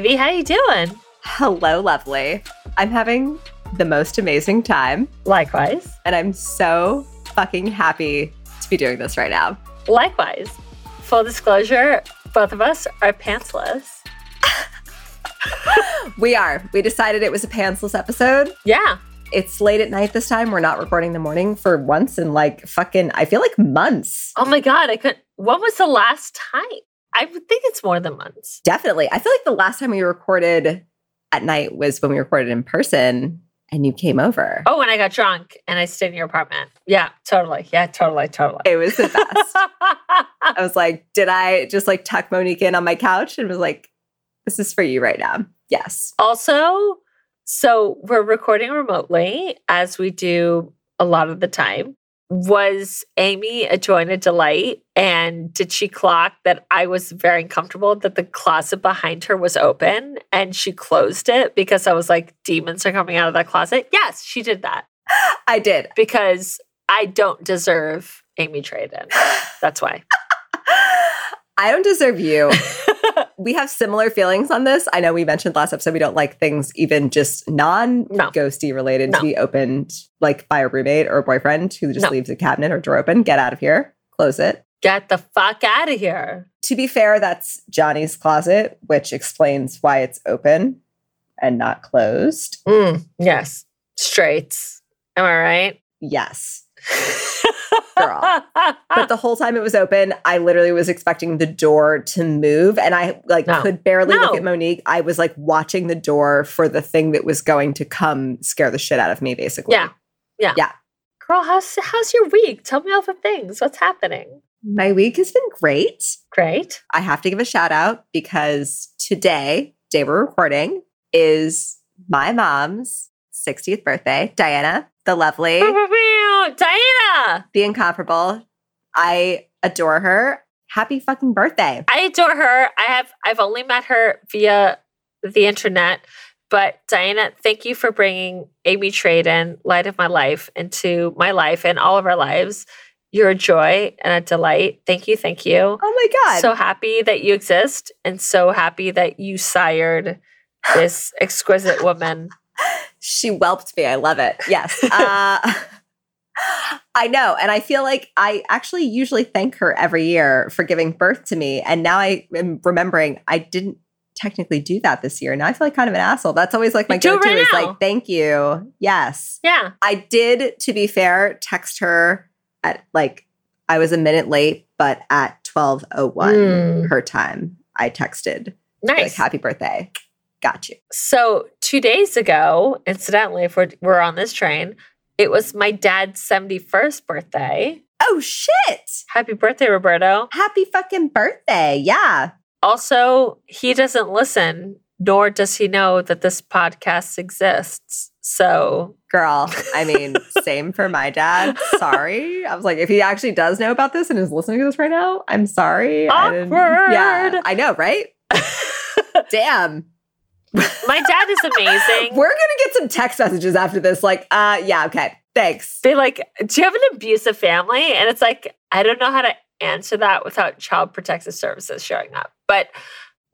baby. How you doing? Hello, lovely. I'm having the most amazing time, Likewise. and I'm so fucking happy to be doing this right now. Likewise. Full disclosure, both of us are pantsless. We are. We decided it was a pantsless episode. Yeah. It's late at night this time. We're not recording in the morning for once in like fucking, I feel like months. Oh my god, I could when was the last time? I would think it's more than months. Definitely. I feel like the last time we recorded at night was when we recorded in person and you came over. Oh, and I got drunk and I stayed in your apartment. Yeah, totally. Yeah, totally, totally. It was the best. I was like, did I just like tuck Monique in on my couch and was like, this is for you right now? Yes. also, so we're recording remotely as we do a lot of the time. Was Amy a joy and a delight? And did she clock that I was very uncomfortable that the closet behind her was open and she closed it because I was like, demons are coming out of that closet? Yes, she did that I did. because I don't deserve Amy Traden. That's why. I don't deserve you. we have similar feelings on this. I know we mentioned last episode we don't like things even just non ghosty related No. to be opened like by a roommate or a boyfriend who just No. leaves a cabinet or door open. Get out of here. Close it. Get the fuck out of here. To be fair, that's Johnny's closet, which explains why it's open and not closed. Mm, yes. straight. Am I right? Yes. Girl. But the whole time it was open, I literally was expecting the door to move and I like No. could barely look at Monique. I was like watching the door for the thing that was going to come scare the shit out of me basically. Yeah. Yeah. Yeah. Girl, how's how's your week? Tell me all the things. What's happening? My week has been great. Great. I have to give a shout out because today, day we're recording, is my mom's 60th birthday. Diana, the lovely, Diana. the incomparable. I adore her. Happy fucking birthday. I adore her. I have I've only met her via the internet, but Diana, thank you for bringing Amy Traden, light of my life, into my life and all of our lives. You're a joy and a delight. Thank you, thank you. Oh my God. So happy that you exist and so happy that you sired this exquisite woman. She whelped me. I love it. Yes. Uh, I know. And I feel like I actually usually thank her every year for giving birth to me. And now I am remembering I didn't technically do that this year. Now I feel like kind of an asshole. That's always like my go to right is now. like, thank you. Yes. Yeah. I did, to be fair, text her at like, I was a minute late, but at 1201 Mm. her time, I texted like, Nice. happy birthday. Got you. So two days ago, incidentally, if we're, we're on this train, it was my dad's 71st birthday. Oh shit. Happy birthday, Roberto. Happy fucking birthday. Yeah. Also, he doesn't listen, nor does he know that this podcast exists. So, Girl, I mean, same for my dad. Sorry. I was like, if he actually does know about this and is listening to this right now, I'm sorry. I yeah, I know, right? Damn. My dad is amazing. We're gonna get some text messages after this. Like, uh, yeah, okay. Thanks. They like, do you have an abusive family? And it's like, I don't know how to answer that without Child Protective Services showing up. But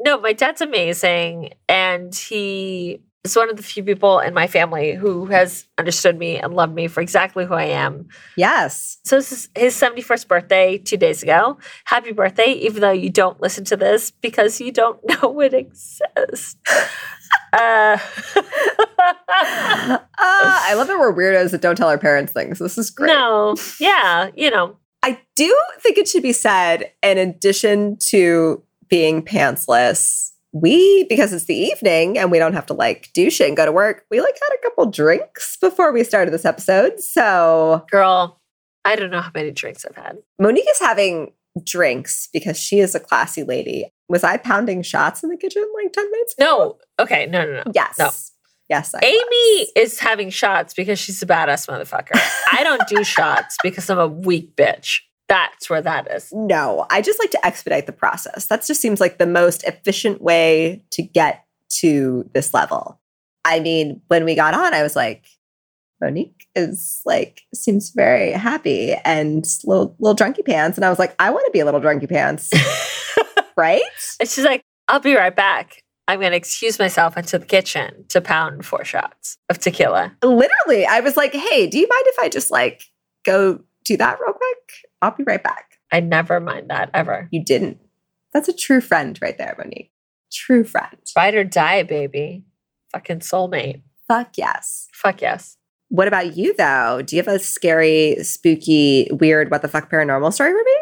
no, my dad's amazing. And he is one of the few people in my family who has understood me and loved me for exactly who I am. Yes. So this is his 71st birthday two days ago. Happy birthday, even though you don't listen to this because you don't know it exists. uh, Uh, I love that we're weirdos that don't tell our parents things. This is great. no, yeah, you know, I do think it should be said, in addition to being pantsless, we, because it's the evening and we don't have to like do shit and go to work, we like had a couple drinks before we started this episode. So girl, I don't know how many drinks I've had. Monique is having drinks because she is a classy lady. Was I pounding shots in the kitchen like 10 minutes ago? No, okay, no, no, no. Yes. No. Yes. I Amy was. is having shots because she's a badass motherfucker. I don't do shots because I'm a weak bitch. That's where that is. No, I just like to expedite the process. That just seems like the most efficient way to get to this level. I mean, when we got on, I was like, Monique is like seems very happy and little little drunky pants, and I was like, I want to be a little drunky pants, right? And she's like, I'll be right back. I'm going to excuse myself into the kitchen to pound four shots of tequila. Literally, I was like, hey, do you mind if I just like go do that real quick? I'll be right back. I never mind that ever. You didn't. That's a true friend right there, Monique. True friend. Ride or die, baby. Fucking soulmate. Fuck yes. Fuck yes. What about you though? Do you have a scary, spooky, weird, what the fuck paranormal story for me?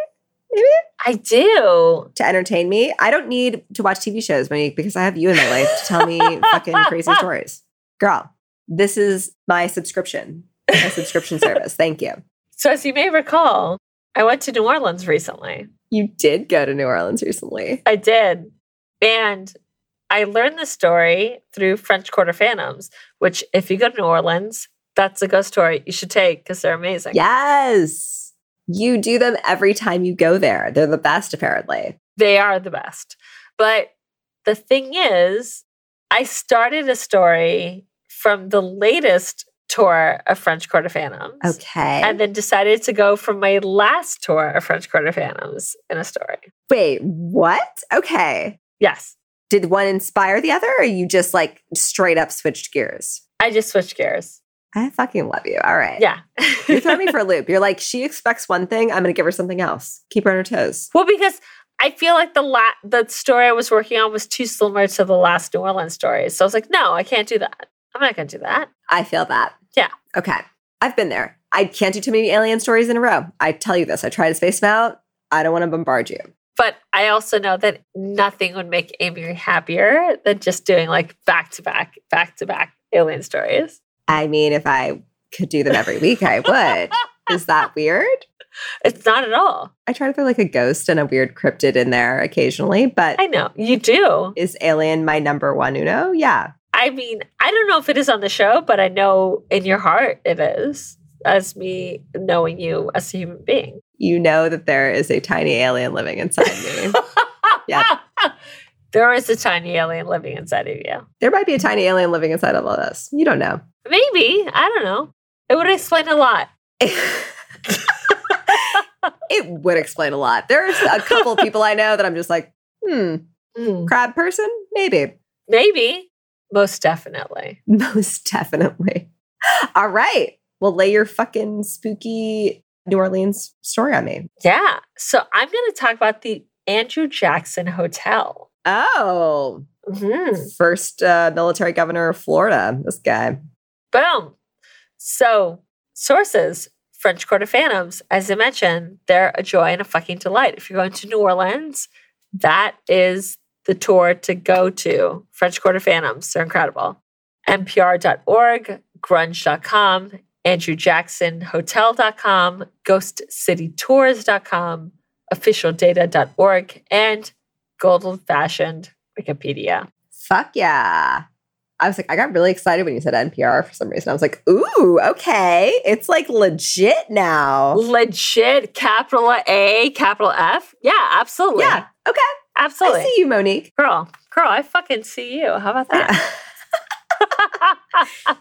Maybe I do. to entertain me. I don't need to watch TV shows, Monique, because I have you in my life to tell me fucking crazy stories. Girl, this is my subscription, my subscription service. Thank you. So, as you may recall, I went to New Orleans recently. You did go to New Orleans recently. I did. And I learned the story through French Quarter Phantoms, which, if you go to New Orleans, that's a ghost tour you should take because they're amazing. Yes. You do them every time you go there. They're the best, apparently. They are the best. But the thing is, I started a story from the latest tour of French Quarter Phantoms. Okay. And then decided to go from my last tour of French Quarter Phantoms in a story. Wait, what? Okay. Yes. Did one inspire the other, or you just like straight up switched gears? I just switched gears. I fucking love you. All right. Yeah. You throw me for a loop. You're like, she expects one thing. I'm going to give her something else. Keep her on her toes. well, because I feel like the la- the story I was working on was too similar to the last New Orleans story. So I was like, no, I can't do that. I'm not going to do that. I feel that. Yeah. Okay. I've been there. I can't do too many alien stories in a row. I tell you this. I try to space them out. I don't want to bombard you. But I also know that nothing would make Amy happier than just doing like back to back, back to back alien stories. I mean, if I could do them every week, I would. Is that weird? It's not at all. I try to throw like a ghost and a weird cryptid in there occasionally, but I know you do. is Alien my number one Uno? Yeah. I mean, I don't know if it is on the show, but I know in your heart it is, as me knowing you as a human being. You know that there is a tiny alien living inside me. Yeah. There is a tiny alien living inside of you. there might be a tiny alien living inside of all of us. You don't know. Maybe. I don't know. It would explain a lot. it would explain a lot. There's a couple of people I know that I'm just like, hmm, Hmm. crab person? Maybe. Maybe. Most definitely. Most definitely. All right. Well, lay your fucking spooky New Orleans story on me. Yeah. So I'm going to talk about the Andrew Jackson Hotel. Oh, Mhm. first uh, military governor of Florida. This guy. Boom. So, sources French Quarter Phantoms, as I mentioned, they're a joy and a fucking delight. If you're going to New Orleans, that is the tour to go to. French Quarter Phantoms, they're incredible. NPR.org, grunge.com, AndrewJacksonHotel.com, GhostCityTours.com, officialdata.org, and gold old fashioned Wikipedia. Fuck yeah. I was like, I got really excited when you said NPR for some reason. I was like, ooh, okay. It's like legit now. legit capital A, capital F. Yeah, absolutely. Yeah. Okay. Absolutely. I see you, Monique. Girl, girl, I fucking see you. How about that?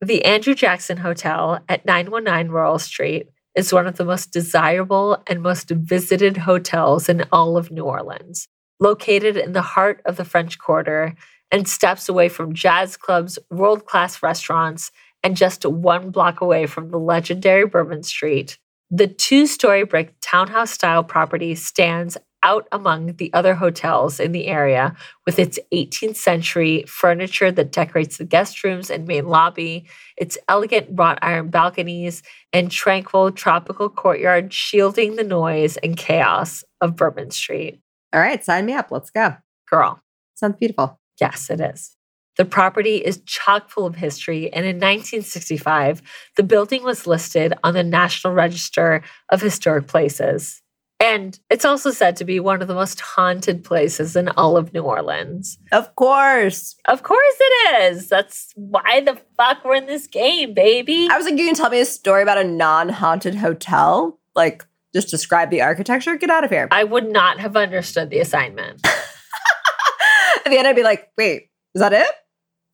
the Andrew Jackson Hotel at 919 Royal Street is one of the most desirable and most visited hotels in all of New Orleans. Located in the heart of the French Quarter and steps away from jazz clubs, world class restaurants, and just one block away from the legendary Bourbon Street, the two story brick townhouse style property stands out among the other hotels in the area with its 18th century furniture that decorates the guest rooms and main lobby, its elegant wrought iron balconies, and tranquil tropical courtyard shielding the noise and chaos of Bourbon Street. All right, sign me up. Let's go. Girl, Sounds beautiful. yes, it is. The property is chock full of history, and in 1965, the building was listed on the National Register of Historic Places. And it's also said to be one of the most haunted places in all of New Orleans. Of course. Of course it is. That's why the fuck we're in this game, baby. I was like, you can tell me a story about a non haunted hotel? Like, just describe the architecture? Get out of here. I would not have understood the assignment. At the end, I'd be like, wait, is that it?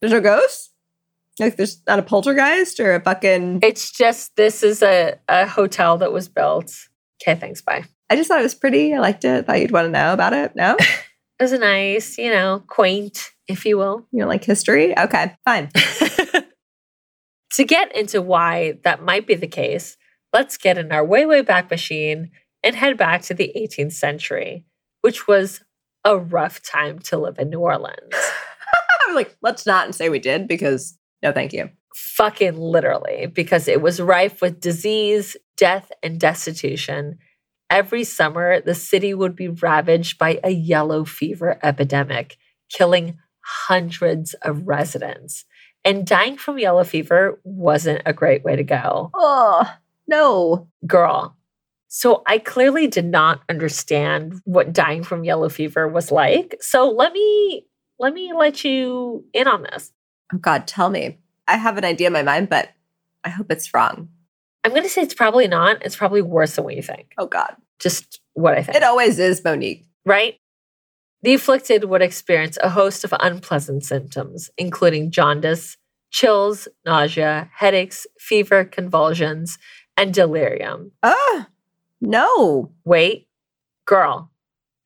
There's no ghosts? Like, there's not a poltergeist or a fucking. It's just this is a, a hotel that was built. Okay, thanks. Bye. I just thought it was pretty. I liked it. Thought you'd want to know about it. No? It was a nice, you know, quaint, if you will. You know, like history? Okay, fine. to get into why that might be the case, let's get in our way, way back machine and head back to the 18th century, which was a rough time to live in New Orleans. I'm like, let's not say we did because no, thank you. Fucking literally, because it was rife with disease, death, and destitution. Every summer, the city would be ravaged by a yellow fever epidemic, killing hundreds of residents. And dying from yellow fever wasn't a great way to go. Oh, no. Girl. So I clearly did not understand what dying from yellow fever was like. So let me let me let you in on this. Oh God, tell me. I have an idea in my mind, but I hope it's wrong. I'm going to say it's probably not. It's probably worse than what you think. Oh God. Just what I think. It always is, Monique. Right? The afflicted would experience a host of unpleasant symptoms, including jaundice, chills, nausea, headaches, fever, convulsions, and delirium. Ah, no. Wait, girl.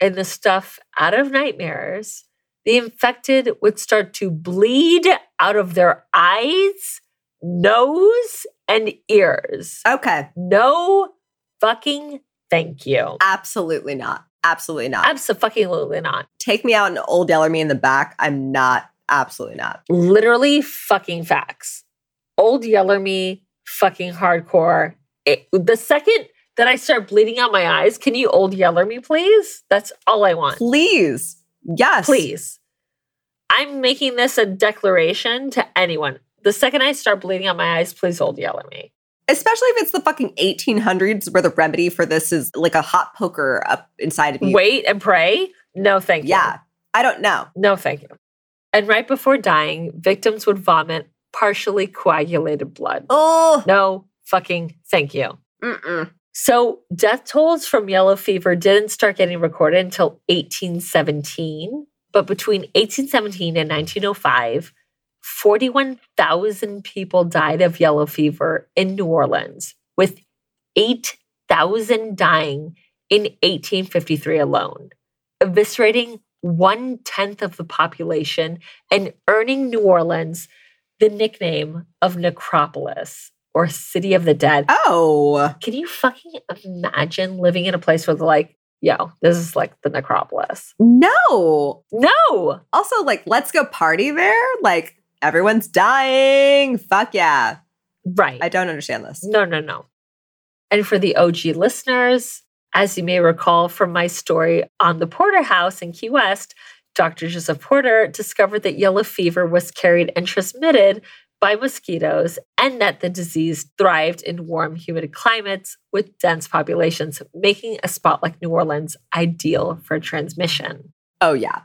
In the stuff out of nightmares, the infected would start to bleed out of their eyes, nose, and ears. Okay. No fucking thank you. Absolutely not. Absolutely not. Absolutely not. Take me out and old yeller me in the back. I'm not. Absolutely not. Literally fucking facts. Old yeller me, fucking hardcore. It, the second that I start bleeding out my eyes, can you old yeller me, please? That's all I want. Please. Yes. Please. I'm making this a declaration to anyone. The second I start bleeding out my eyes, please old yeller me. Especially if it's the fucking 1800s where the remedy for this is like a hot poker up inside of you. Wait and pray? No, thank you. Yeah. I don't know. No, thank you. And right before dying, victims would vomit partially coagulated blood. Oh. No, fucking thank you. Mm-mm. So, death tolls from yellow fever didn't start getting recorded until 1817. But between 1817 and 1905, 41,000 people died of yellow fever in New Orleans, with 8,000 dying in 1853 alone, eviscerating one tenth of the population and earning New Orleans the nickname of Necropolis or City of the Dead. Oh. Can you fucking imagine living in a place where they're like, yo, this is like the necropolis? No. No. Also, like, let's go party there. Like, everyone's dying. Fuck yeah. Right. I don't understand this. No, no, no. And for the OG listeners, as you may recall from my story on the Porter House in Key West, Dr. Joseph Porter discovered that yellow fever was carried and transmitted by mosquitoes and that the disease thrived in warm, humid climates with dense populations, making a spot like New Orleans ideal for transmission. Oh, yeah.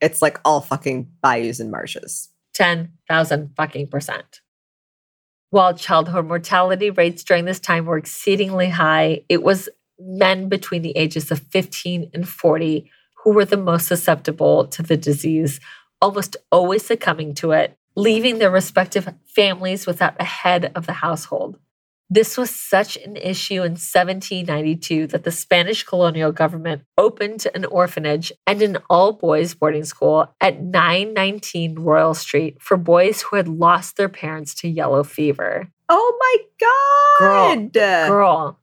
It's like all fucking bayous and marshes. 10,000 fucking percent. While childhood mortality rates during this time were exceedingly high, it was men between the ages of 15 and 40 who were the most susceptible to the disease, almost always succumbing to it, leaving their respective families without a head of the household. This was such an issue in 1792 that the Spanish colonial government opened an orphanage and an all boys boarding school at 919 Royal Street for boys who had lost their parents to yellow fever. Oh my God. Girl, girl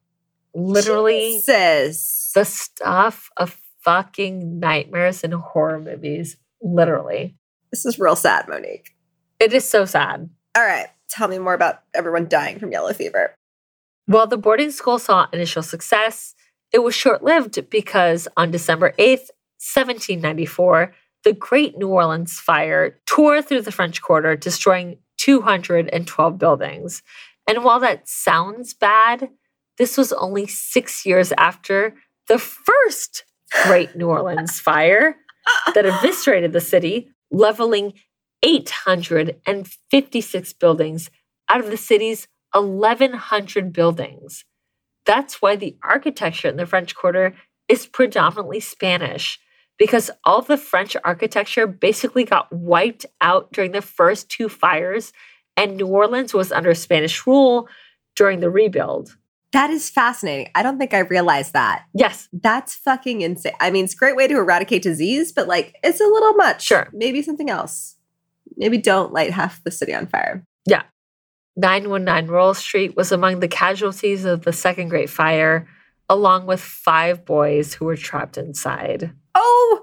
literally says the stuff of fucking nightmares and horror movies. Literally. This is real sad, Monique. It is so sad. All right. Tell me more about everyone dying from yellow fever. While the boarding school saw initial success, it was short lived because on December 8th, 1794, the Great New Orleans Fire tore through the French Quarter, destroying 212 buildings. And while that sounds bad, this was only six years after the first Great New Orleans Fire that eviscerated the city, leveling 856 buildings out of the city's 1,100 buildings. That's why the architecture in the French Quarter is predominantly Spanish, because all the French architecture basically got wiped out during the first two fires, and New Orleans was under Spanish rule during the rebuild. That is fascinating. I don't think I realized that. Yes. That's fucking insane. I mean, it's a great way to eradicate disease, but like it's a little much. Sure. Maybe something else. Maybe don't light half the city on fire. Yeah. 919 Royal Street was among the casualties of the Second Great Fire, along with five boys who were trapped inside. Oh,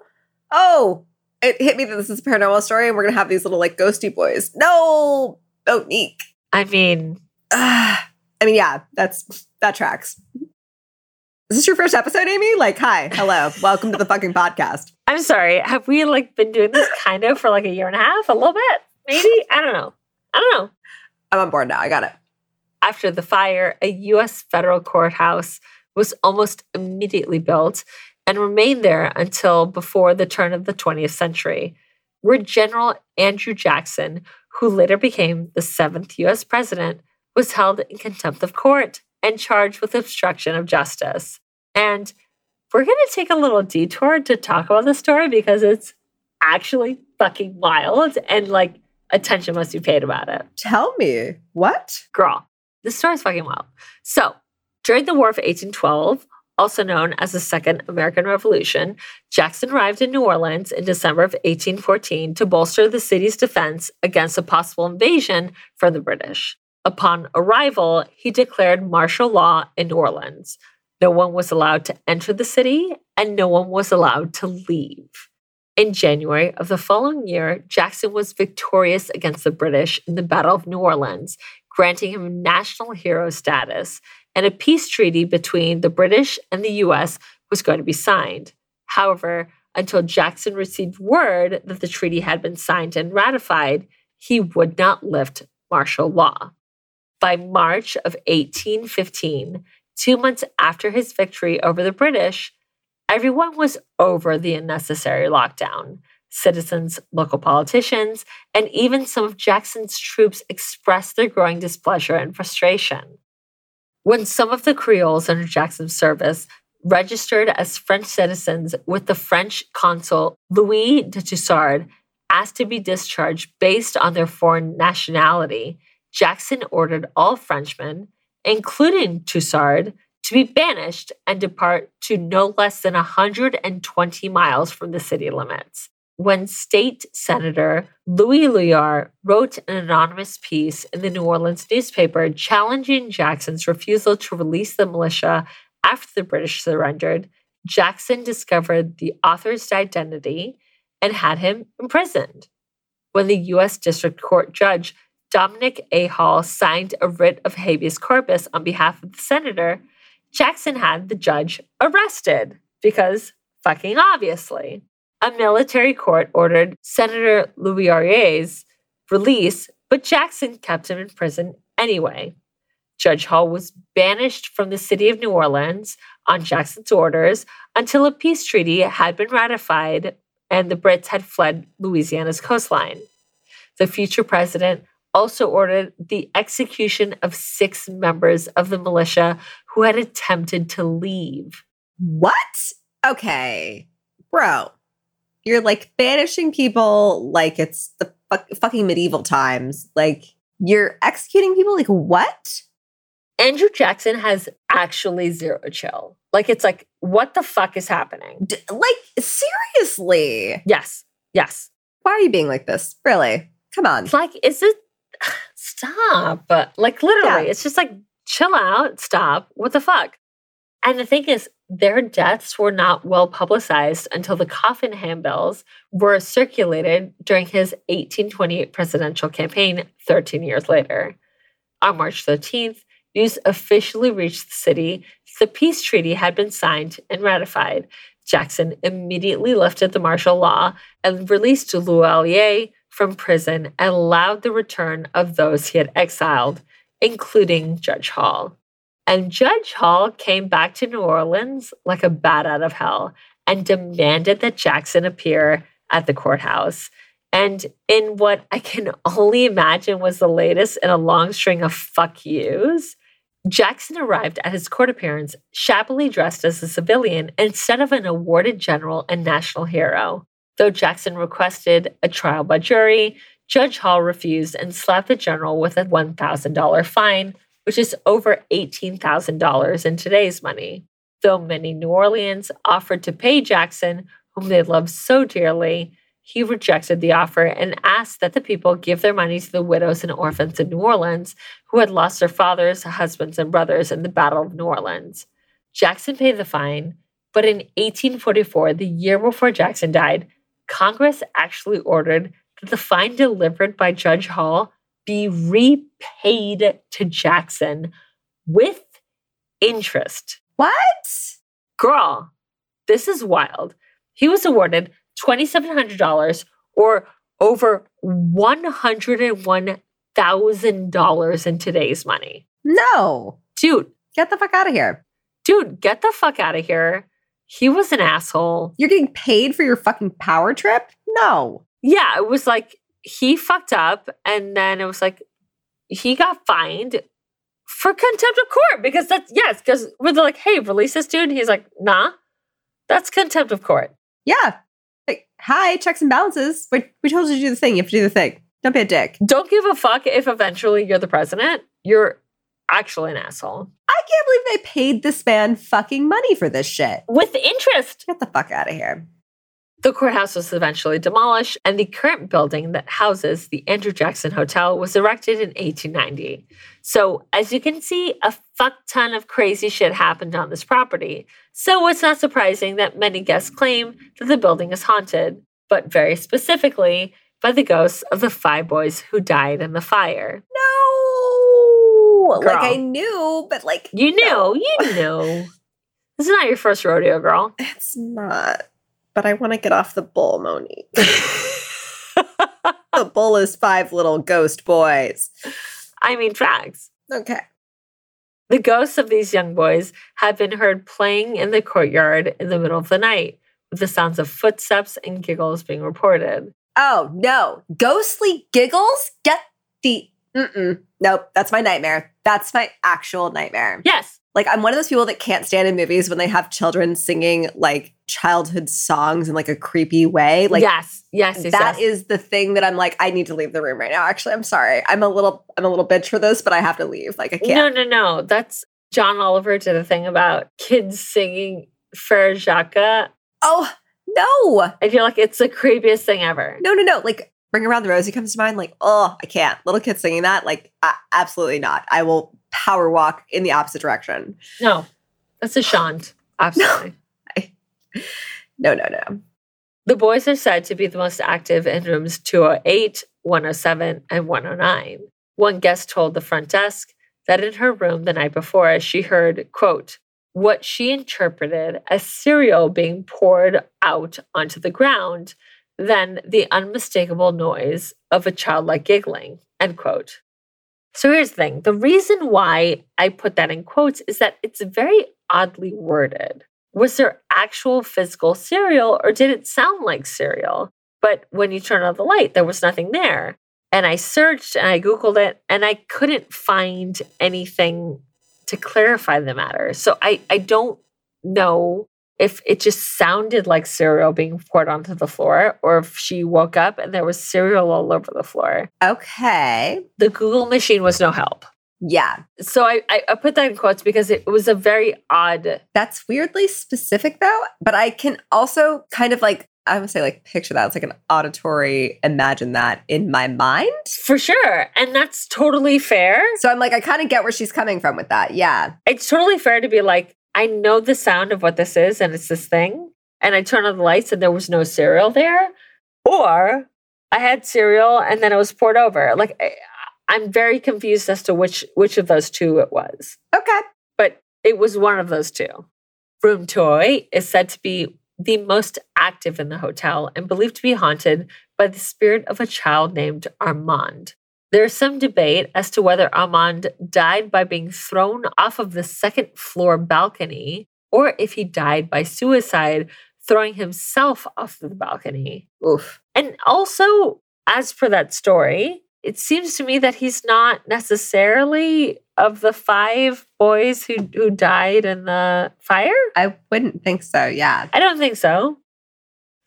oh, it hit me that this is a paranormal story and we're going to have these little like ghosty boys. No, oh, neek. I mean, Ugh. I mean, yeah, that's that tracks. Is this your first episode, Amy? Like, hi, hello, welcome to the fucking podcast. I'm sorry. Have we like been doing this kind of for like a year and a half? A little bit? Maybe? I don't know. I don't know. I'm on board now. I got it. After the fire, a U.S. federal courthouse was almost immediately built and remained there until before the turn of the 20th century, where General Andrew Jackson, who later became the seventh U.S. president, was held in contempt of court and charged with obstruction of justice. And we're going to take a little detour to talk about the story because it's actually fucking wild and like attention must be paid about it. Tell me what? Girl, this story is fucking wild. So, during the War of 1812, also known as the Second American Revolution, Jackson arrived in New Orleans in December of 1814 to bolster the city's defense against a possible invasion from the British. Upon arrival, he declared martial law in New Orleans. No one was allowed to enter the city, and no one was allowed to leave. In January of the following year, Jackson was victorious against the British in the Battle of New Orleans, granting him national hero status, and a peace treaty between the British and the US was going to be signed. However, until Jackson received word that the treaty had been signed and ratified, he would not lift martial law. By March of 1815, two months after his victory over the British, everyone was over the unnecessary lockdown. Citizens, local politicians, and even some of Jackson's troops expressed their growing displeasure and frustration. When some of the Creoles under Jackson's service registered as French citizens with the French consul Louis de Toussard asked to be discharged based on their foreign nationality, Jackson ordered all Frenchmen, including Toussard, to be banished and depart to no less than 120 miles from the city limits. When state senator Louis Loyard wrote an anonymous piece in the New Orleans newspaper challenging Jackson's refusal to release the militia after the British surrendered, Jackson discovered the author's identity and had him imprisoned. When the U.S. District Court judge Dominic A. Hall signed a writ of habeas corpus on behalf of the senator, Jackson had the judge arrested because fucking obviously. A military court ordered Senator Louis Loyard's release, but Jackson kept him in prison anyway. Judge Hall was banished from the city of New Orleans on Jackson's orders until a peace treaty had been ratified and the Brits had fled Louisiana's coastline. The future president also ordered the execution of six members of the militia who had attempted to leave. What? Okay, bro. You're like banishing people like it's the fuck, fucking medieval times. Like you're executing people. Like what? Andrew Jackson has actually zero chill. Like it's like, what the fuck is happening? D- like seriously? Yes, yes. Why are you being like this? Really? Come on. It's like, is it? Stop. Like literally, Yeah. it's just like chill out. Stop. What the fuck? And the thing is, their deaths were not well publicized until the coffin handbills were circulated during his 1828 presidential campaign 13 years later. On March 13th, news officially reached the city the peace treaty had been signed and ratified. Jackson immediately lifted the martial law and released Louaillier from prison and allowed the return of those he had exiled, including Judge Hall. And Judge Hall came back to New Orleans like a bat out of hell and demanded that Jackson appear at the courthouse. And in what I can only imagine was the latest in a long string of fuck yous, Jackson arrived at his court appearance shabbily dressed as a civilian instead of an awarded general and national hero. Though Jackson requested a trial by jury, Judge Hall refused and slapped the general with a $1,000 fine which is over $18,000 in today's money. Though many New Orleans offered to pay Jackson, whom they loved so dearly, he rejected the offer and asked that the people give their money to the widows and orphans in New Orleans who had lost their fathers, husbands, and brothers in the Battle of New Orleans. Jackson paid the fine, but in 1844, the year before Jackson died, Congress actually ordered that the fine delivered by Judge Hall be repaid to Jackson with interest. What? Girl, this is wild. He was awarded $2,700 or over $101,000 in today's money. No. Dude, Get the fuck out of here. dude, get the fuck out of here. He was an asshole. You're getting paid for your fucking power trip? No. Yeah, it was like he fucked up and then it was like he got fined for contempt of court because that's yes, because we're like, hey, release this dude. He's like, nah, that's contempt of court. Yeah. Like, hi, checks and balances. We, we told you to do the thing. You have to do the thing. Don't be a dick. Don't give a fuck if eventually you're the president. You're actually an asshole. I can't believe they paid this man fucking money for this shit. With interest. Get the fuck out of here. The courthouse was eventually demolished, and the current building that houses the Andrew Jackson Hotel was erected in 1890. So, as you can see, a fuck ton of crazy shit happened on this property. So, it's not surprising that many guests claim that the building is haunted, but very specifically by the ghosts of the five boys who died in the fire. No. Girl. Like I knew, but like You knew, no. you knew. This is not your first rodeo, girl. It's not. But I want to get off the bull, Monique. the bull is five little ghost boys. I mean, facts. Okay. The ghosts of these young boys had been heard playing in the courtyard in the middle of the night, with the sounds of footsteps and giggles being reported. Oh no, ghostly giggles. Get the. Mm-mm. Nope, that's my nightmare. That's my actual nightmare. Yes, Like I'm one of those people that can't stand in movies when they have children singing like childhood songs in like a creepy way. Like yes, yes, yes. that yes. is the thing that I'm like, I need to leave the room right now. Actually, I'm sorry. I'm a little I'm a little bitch for this, but I have to leave. Like I can't. No, no, no. That's John Oliver did a thing about kids singing Frere Jacques, Oh no. I you're like, it's the creepiest thing ever. No, no, no. Like Ring Around the Rosie comes to mind. Like, oh, I can't. Little kids singing that. Like, a- absolutely not. I will power walk in the opposite direction. No, that's a shant. Absolutely. No, no, no. The boys are said to be the most active in rooms 208, 107, and 109. One guest told the front desk that in her room the night before, she heard, quote, what she interpreted as cereal being poured out onto the ground, then the unmistakable noise of a childlike giggling, end quote. So here's the thing the reason why I put that in quotes is that it's very oddly worded. Was there actual physical cereal or did it sound like cereal? But when you turn on the light, there was nothing there. And I searched and I Googled it and I couldn't find anything to clarify the matter. So I, I don't know if it just sounded like cereal being poured onto the floor or if she woke up and there was cereal all over the floor. Okay. The Google machine was no help. Yeah. So I, I, I put that in quotes because it was a very odd That's weirdly specific though, but I can also kind of like I would say like picture that. It's like an auditory imagine that in my mind. for sure. And that's totally fair. So I'm like, I kind of get where she's coming from with that. Yeah. It's totally fair to be like, I know the sound of what this is and it's this thing. And I turn on the lights and there was no cereal there. Or I had cereal and then it was poured over. Like I, I'm very confused as to which which of those two it was. Okay. But it was one of those two. Room Toy is said to be the most active in the hotel and believed to be haunted by the spirit of a child named Armand. There is some debate as to whether Armand died by being thrown off of the second floor balcony or if he died by suicide, throwing himself off the balcony. Oof. And also, as per that story, it seems to me that he's not necessarily of the five boys who, who died in the fire. I wouldn't think so. Yeah. I don't think so.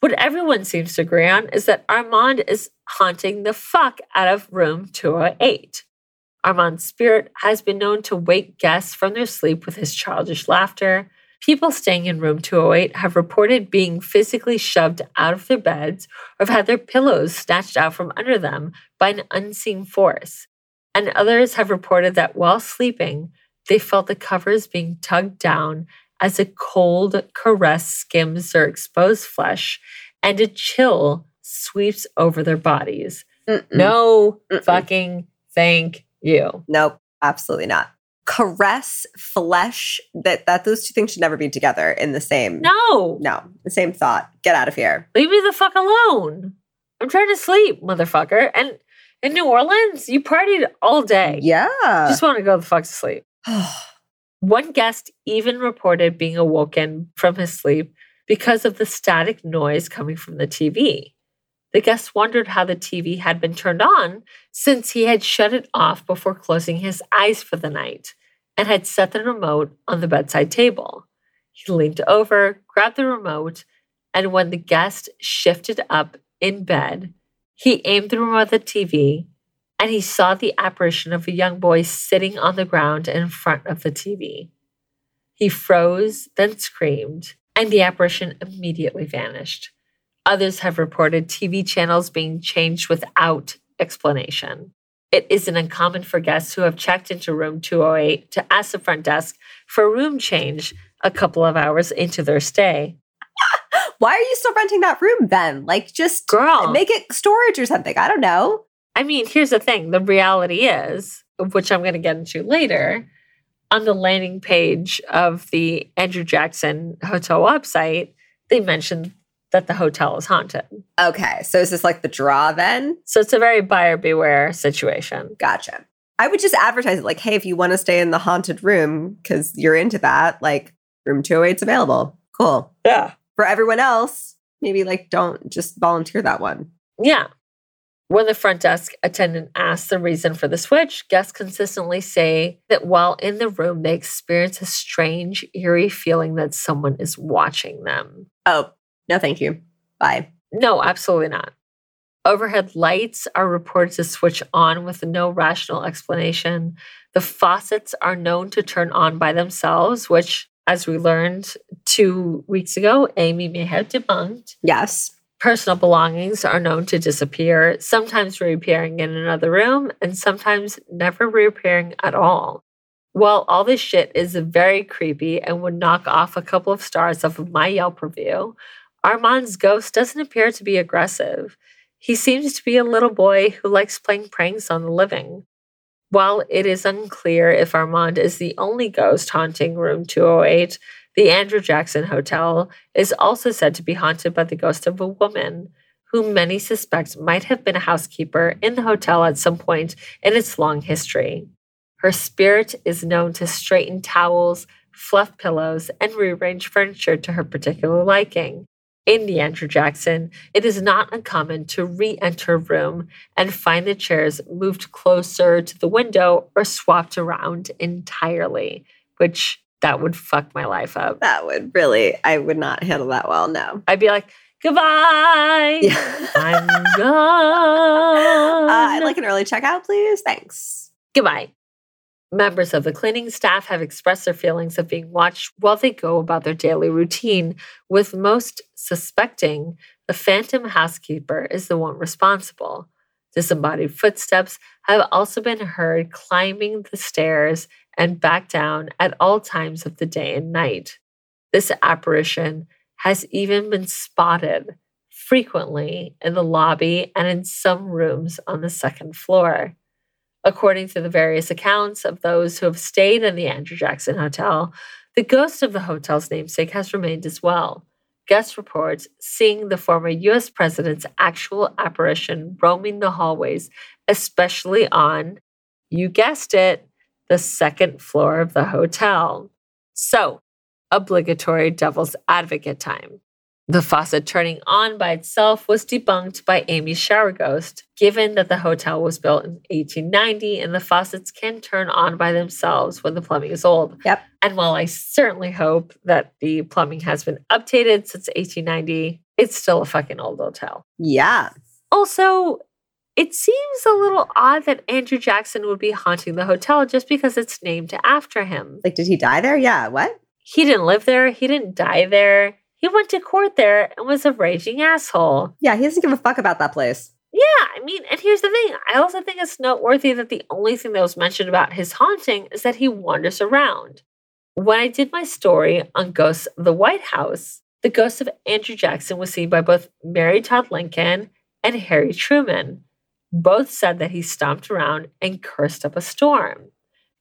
What everyone seems to agree on is that Armand is haunting the fuck out of room 208. Armand's spirit has been known to wake guests from their sleep with his childish laughter. People staying in room 208 have reported being physically shoved out of their beds or have had their pillows snatched out from under them by an unseen force. And others have reported that while sleeping, they felt the covers being tugged down as a cold caress skims their exposed flesh and a chill sweeps over their bodies. Mm-mm. No Mm-mm. fucking thank you. Nope, absolutely not. Caress, flesh, that that those two things should never be together in the same No, no, the same thought. Get out of here. leave me the fuck alone. I'm trying to sleep, motherfucker. And in New Orleans, you partied all day. Yeah. Just want to go the fuck to sleep. One guest even reported being awoken from his sleep because of the static noise coming from the TV. The guest wondered how the TV had been turned on since he had shut it off before closing his eyes for the night and had set the remote on the bedside table. He leaned over, grabbed the remote, and when the guest shifted up in bed, he aimed the remote at the TV and he saw the apparition of a young boy sitting on the ground in front of the TV. He froze, then screamed, and the apparition immediately vanished. Others have reported TV channels being changed without explanation. It isn't uncommon for guests who have checked into room 208 to ask the front desk for a room change a couple of hours into their stay. Why are you still renting that room then? Like just Girl, make it storage or something. I don't know. I mean, here's the thing the reality is, which I'm going to get into later, on the landing page of the Andrew Jackson Hotel website, they mentioned that the hotel is haunted. Okay. So is this like the draw then? So it's a very buyer beware situation. Gotcha. I would just advertise it like, hey, if you want to stay in the haunted room because you're into that, like room 208 is available. Cool. Yeah. For everyone else, maybe like don't just volunteer that one. Yeah. When the front desk attendant asks the reason for the switch, guests consistently say that while in the room, they experience a strange, eerie feeling that someone is watching them. Oh, no, thank you. Bye. No, absolutely not. Overhead lights are reported to switch on with no rational explanation. The faucets are known to turn on by themselves, which, as we learned two weeks ago, Amy may have debunked. Yes. Personal belongings are known to disappear, sometimes reappearing in another room and sometimes never reappearing at all. While all this shit is very creepy and would knock off a couple of stars off of my Yelp review, Armand's ghost doesn't appear to be aggressive. He seems to be a little boy who likes playing pranks on the living. While it is unclear if Armand is the only ghost haunting room 208, the Andrew Jackson Hotel is also said to be haunted by the ghost of a woman whom many suspect might have been a housekeeper in the hotel at some point in its long history. Her spirit is known to straighten towels, fluff pillows, and rearrange furniture to her particular liking. In the Andrew Jackson, it is not uncommon to re enter a room and find the chairs moved closer to the window or swapped around entirely, which that would fuck my life up. That would really, I would not handle that well. No. I'd be like, goodbye. Yeah. I'm uh, gone. I'd like an early checkout, please. Thanks. Goodbye. Members of the cleaning staff have expressed their feelings of being watched while they go about their daily routine, with most suspecting the phantom housekeeper is the one responsible. Disembodied footsteps have also been heard climbing the stairs and back down at all times of the day and night. This apparition has even been spotted frequently in the lobby and in some rooms on the second floor. According to the various accounts of those who have stayed in the Andrew Jackson Hotel, the ghost of the hotel's namesake has remained as well. Guest reports seeing the former US president's actual apparition roaming the hallways, especially on, you guessed it, the second floor of the hotel. So, obligatory devil's advocate time. The faucet turning on by itself was debunked by Amy's shower ghost, given that the hotel was built in 1890 and the faucets can turn on by themselves when the plumbing is old. Yep. And while I certainly hope that the plumbing has been updated since 1890, it's still a fucking old hotel. Yeah. Also, It seems a little odd that Andrew Jackson would be haunting the hotel just because it's named after him. Like, did he die there? Yeah. What? He didn't live there, he didn't die there. He went to court there and was a raging asshole. Yeah, he doesn't give a fuck about that place. Yeah, I mean, and here's the thing. I also think it's noteworthy that the only thing that was mentioned about his haunting is that he wanders around. When I did my story on Ghosts of the White House, the ghost of Andrew Jackson was seen by both Mary Todd Lincoln and Harry Truman. Both said that he stomped around and cursed up a storm.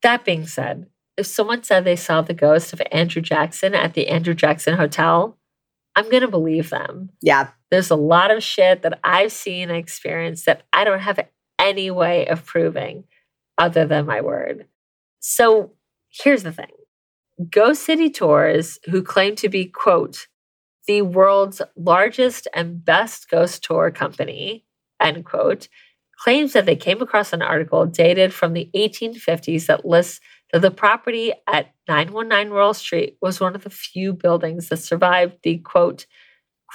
That being said, if someone said they saw the ghost of Andrew Jackson at the Andrew Jackson Hotel, I'm going to believe them. Yeah. There's a lot of shit that I've seen and experienced that I don't have any way of proving other than my word. So here's the thing Ghost City Tours, who claim to be, quote, the world's largest and best ghost tour company, end quote, claims that they came across an article dated from the 1850s that lists that the property at 919 Royal Street was one of the few buildings that survived the quote,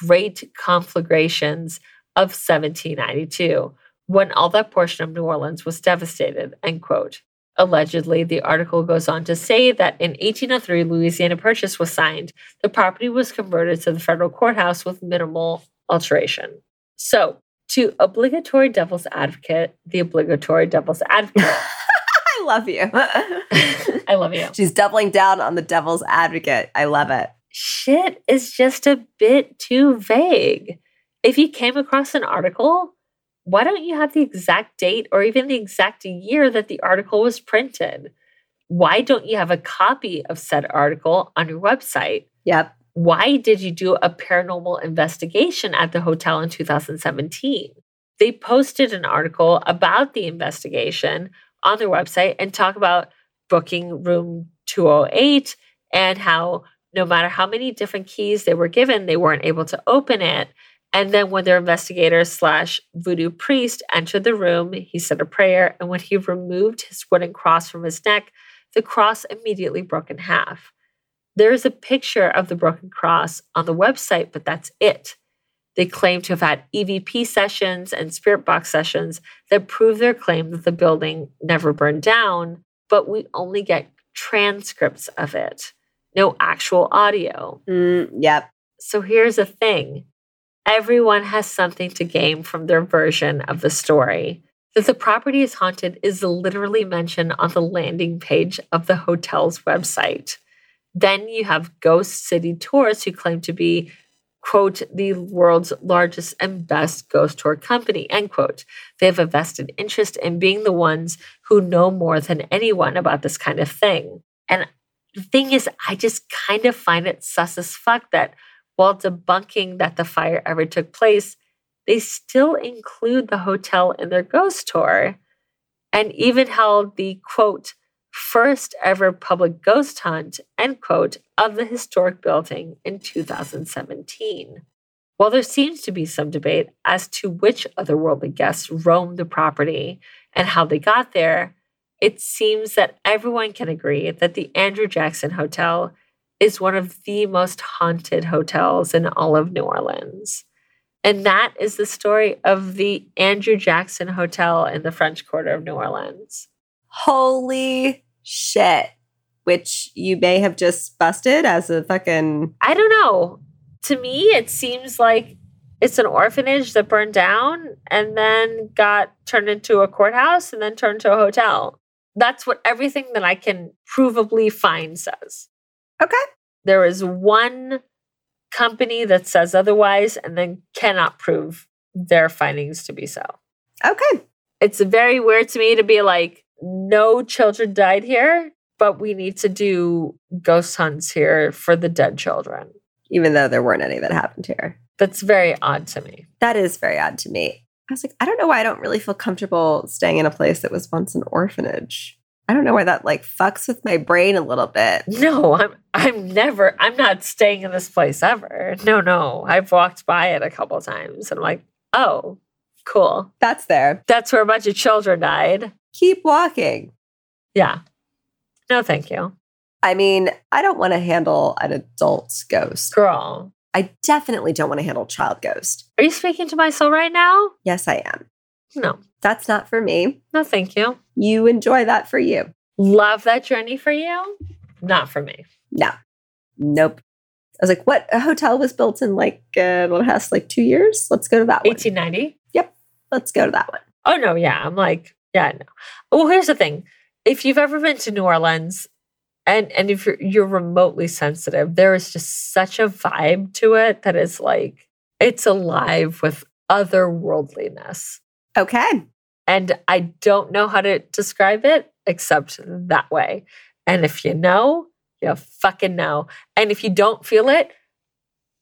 great conflagrations of 1792, when all that portion of New Orleans was devastated, end quote. Allegedly, the article goes on to say that in 1803, Louisiana Purchase was signed. The property was converted to the federal courthouse with minimal alteration. So, to obligatory devil's advocate, the obligatory devil's advocate. I love you. I love you. She's doubling down on the devil's advocate. I love it. Shit is just a bit too vague. If you came across an article, why don't you have the exact date or even the exact year that the article was printed? Why don't you have a copy of said article on your website? Yep. Why did you do a paranormal investigation at the hotel in 2017? They posted an article about the investigation on their website and talk about booking room 208 and how no matter how many different keys they were given, they weren't able to open it. And then when their investigator slash voodoo priest entered the room, he said a prayer. And when he removed his wooden cross from his neck, the cross immediately broke in half. There is a picture of the broken cross on the website, but that's it. They claim to have had EVP sessions and spirit box sessions that prove their claim that the building never burned down, but we only get transcripts of it, no actual audio. Mm, yep. So here's the thing everyone has something to gain from their version of the story. That the property is haunted is literally mentioned on the landing page of the hotel's website. Then you have Ghost City Tours who claim to be, quote, the world's largest and best ghost tour company, end quote. They have a vested interest in being the ones who know more than anyone about this kind of thing. And the thing is, I just kind of find it sus as fuck that while debunking that the fire ever took place, they still include the hotel in their ghost tour and even held the quote, first ever public ghost hunt, end quote, of the historic building in 2017. While there seems to be some debate as to which otherworldly guests roamed the property and how they got there, it seems that everyone can agree that the Andrew Jackson Hotel is one of the most haunted hotels in all of New Orleans. And that is the story of the Andrew Jackson Hotel in the French Quarter of New Orleans. Holy shit. Which you may have just busted as a fucking. I don't know. To me, it seems like it's an orphanage that burned down and then got turned into a courthouse and then turned to a hotel. That's what everything that I can provably find says. Okay. There is one company that says otherwise and then cannot prove their findings to be so. Okay. It's very weird to me to be like, no children died here, but we need to do ghost hunts here for the dead children. Even though there weren't any that happened here. That's very odd to me. That is very odd to me. I was like, I don't know why I don't really feel comfortable staying in a place that was once an orphanage. I don't know why that like fucks with my brain a little bit. No, I'm I'm never I'm not staying in this place ever. No, no. I've walked by it a couple times and I'm like, "Oh, cool. That's there. That's where a bunch of children died." Keep walking. Yeah. No, thank you. I mean, I don't want to handle an adult ghost. Girl. I definitely don't want to handle child ghost. Are you speaking to my soul right now? Yes, I am. No, That's not for me. no, thank you. You enjoy that for you. Love that journey for you. Not for me. No. Nope. I was like, what? A hotel was built in like, uh, what has like two years? Let's go to that one. 1890. Yep. Let's go to that one. Oh no, yeah. I'm like, yeah, no. Well, here's the thing. If you've ever been to New Orleans and and if you're you're remotely sensitive, there is just such a vibe to it that is like it's alive with otherworldliness. Okay. And I don't know how to describe it except that way. And if you know, you fucking know. And if you don't feel it,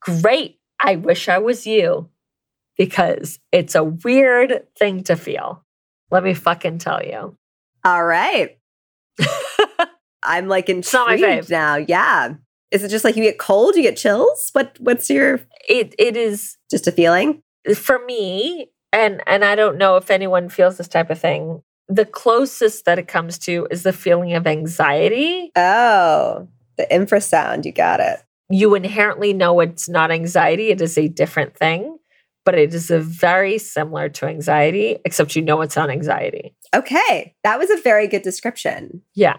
great. I wish I was you because it's a weird thing to feel. Let me fucking tell you. All right. I'm like intrigued now. Yeah. Is it just like you get cold, you get chills? What what's your it it is just a feeling? for me and and I don't know if anyone feels this type of thing. The closest that it comes to is the feeling of anxiety. Oh, the infrasound, you got it. You inherently know it's not anxiety, it is a different thing, but it is a very similar to anxiety except you know it's not anxiety. Okay. That was a very good description. Yeah.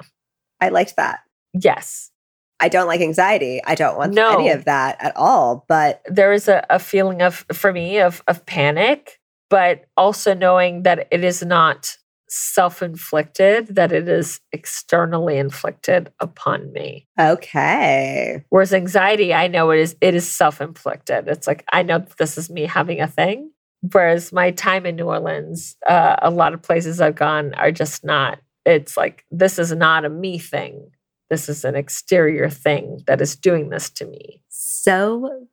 I liked that. Yes. I don't like anxiety. I don't want No. any of that at all. But there is a, a feeling of for me of of panic but also knowing that it is not self-inflicted that it is externally inflicted upon me. Okay. whereas anxiety i know it is it is self-inflicted. It's like i know this is me having a thing. Whereas my time in new orleans uh, a lot of places i've gone are just not it's like this is not a me thing. This is an exterior thing that is doing this to me. So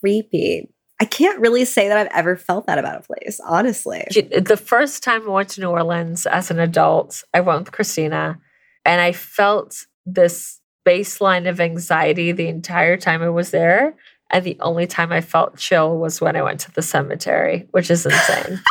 creepy. I can't really say that I've ever felt that about a place, honestly. The first time I went to New Orleans as an adult, I went with Christina and I felt this baseline of anxiety the entire time I was there. And the only time I felt chill was when I went to the cemetery, which is insane.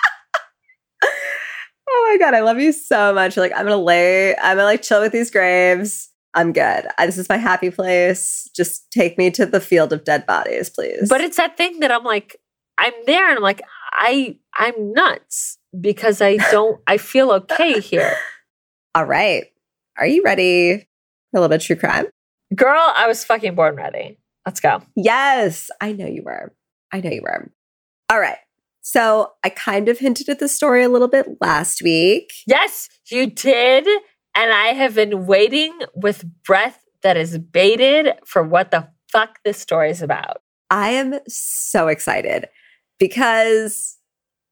Oh my god, I love you so much. You're like, I'm gonna lay, I'm gonna like chill with these graves. I'm good. I, this is my happy place. Just take me to the field of dead bodies, please. but it's that thing that I'm like, I'm there and I'm like, I I'm nuts because I don't I feel okay here. all right. Are you ready for a little bit of true crime? Girl, I was fucking born ready. Let's go. Yes, I know you were. I know you were. All right. So I kind of hinted at the story a little bit last week. Yes, you did. And I have been waiting with breath that is bated for what the fuck this story is about. I am so excited because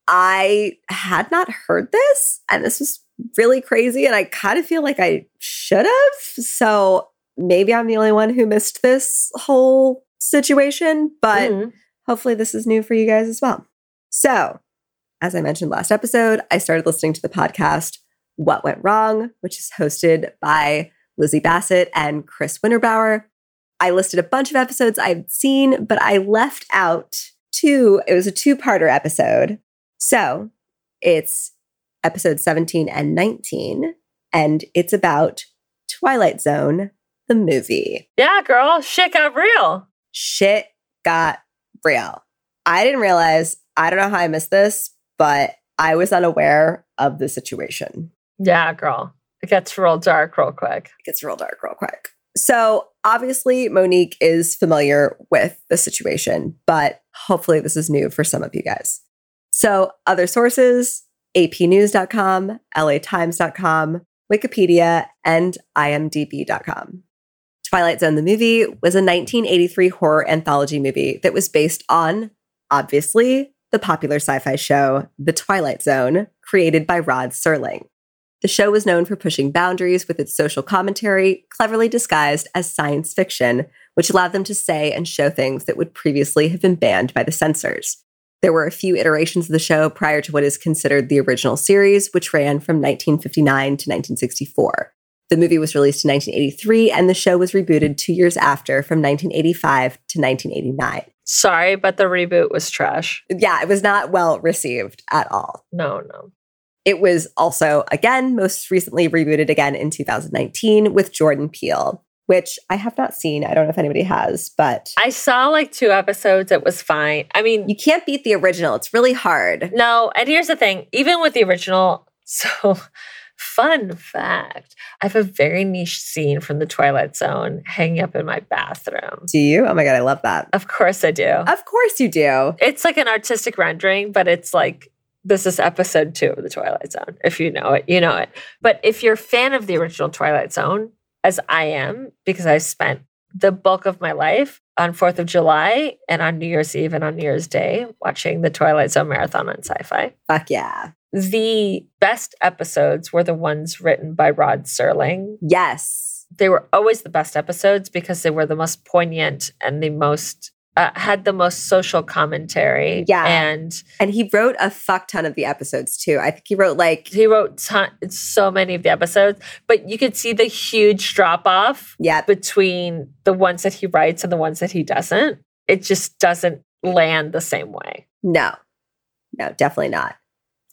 I had not heard this and this was really crazy and I kind of feel like I should have. So maybe I'm the only one who missed this whole situation, but Mhm. hopefully this is new for you guys as well. So, as I mentioned last episode, I started listening to the podcast What Went Wrong, which is hosted by Lizzie Bassett and Chris Winterbauer. I listed a bunch of episodes I've seen, but I left out two. It was a two parter episode. So, it's episode 17 and 19, and it's about Twilight Zone, the movie Yeah, girl, shit got real. shit got real. I didn't realize, I don't know how I missed this, but I was unaware of the situation. Yeah, girl. It gets real dark real quick. It gets real dark real quick. So, obviously, Monique is familiar with the situation, but hopefully, this is new for some of you guys. So, other sources apnews.com, latimes.com, Wikipedia, and imdb.com. Twilight Zone, the movie, was a 1983 horror anthology movie that was based on, obviously, the popular sci fi show The Twilight Zone, created by Rod Serling. The show was known for pushing boundaries with its social commentary, cleverly disguised as science fiction, which allowed them to say and show things that would previously have been banned by the censors. There were a few iterations of the show prior to what is considered the original series, which ran from 1959 to 1964. The movie was released in 1983, and the show was rebooted two years after from 1985 to 1989. Sorry, but the reboot was trash. Yeah, it was not well received at all. No, no. It was also, again, most recently rebooted again in 2019 with Jordan Peele. which I have not seen. I don't know if anybody has, but I saw like two episodes. It was fine. I mean, you can't beat the original. It's really hard. no. And here's the thing even with the original, so fun fact I have a very niche scene from The Twilight Zone hanging up in my bathroom. Do you? Oh my God, I love that. Of course I do. Of course you do. It's like an artistic rendering, but it's like this is episode two of the Twilight Zone. If you know it, you know it. But if you're a fan of the original Twilight Zone, as I am, because I spent the bulk of my life on 4th of July and on New Year's Eve and on New Year's Day watching the Twilight Zone marathon on sci fi. Fuck yeah. The best episodes were the ones written by Rod Serling. Yes. They were always the best episodes because they were the most poignant and the most uh, had the most social commentary. Yeah. And And he wrote a fuck ton of the episodes too. I think he wrote like, he wrote ton, so many of the episodes, but you could see the huge drop off yeah, between the ones that he writes and the ones that he doesn't. It just doesn't land the same way. no, no, definitely not.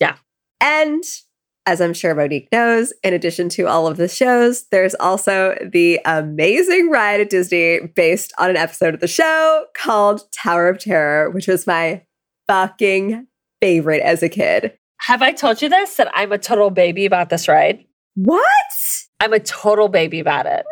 Yeah. And as I'm sure Monique knows, in addition to all of the shows, there's also the amazing ride at Disney based on an episode of the show called Tower of Terror, which was my fucking favorite as a kid. Have I told you this? That I'm a total baby about this ride? What? I'm a total baby about it.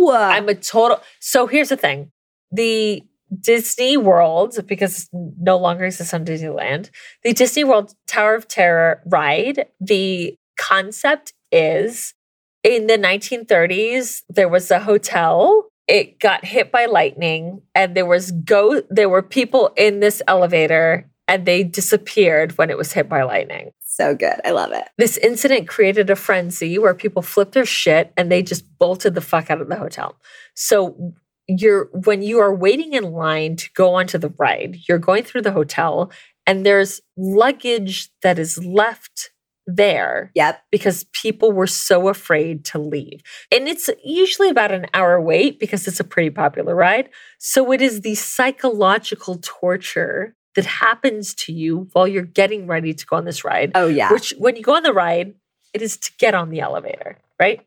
No. I'm a total. So here's the thing the Disney World, because it no longer exists on Disneyland, the Disney World Tower of Terror ride, the concept is in the 1930s, there was a hotel. It got hit by lightning, and there was go there were people in this elevator and they disappeared when it was hit by lightning. so good. I love it. This incident created a frenzy where people flipped their shit and they just bolted the fuck out of the hotel. So you're when you are waiting in line to go onto the ride, you're going through the hotel and there's luggage that is left there Yep. because people were so afraid to leave. And it's usually about an hour wait because it's a pretty popular ride. So it is the psychological torture that happens to you while you're getting ready to go on this ride Oh yeah. which when you go on the ride, it is to get on the elevator, right?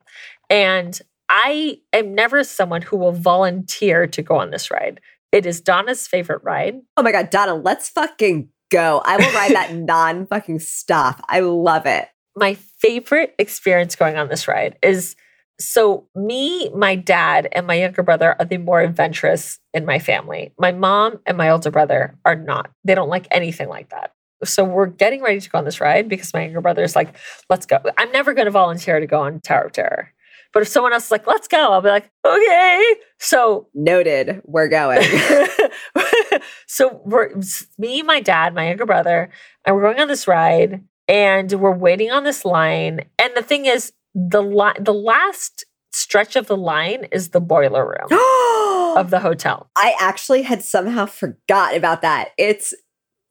And I am never someone who will volunteer to go on this ride. It is Donna's favorite ride. oh my god, Donna, let's fucking go. I will ride that non fucking stop. I love it. My favorite experience going on this ride is so me, my dad, and my younger brother are the more adventurous in my family. My mom and my older brother are not. They don't like anything like that. So we're getting ready to go on this ride because my younger brother is like, let's go. I'm never going to volunteer to go on Tower of Terror. But if someone else is like, let's go, I'll be like, okay. So Noted. We're going. so we're me, my dad, my younger brother, and we're going on this ride, and we're waiting on this line. And the thing is, the line, the last stretch of the line is the boiler room of the hotel. I actually had somehow forgot about that. It's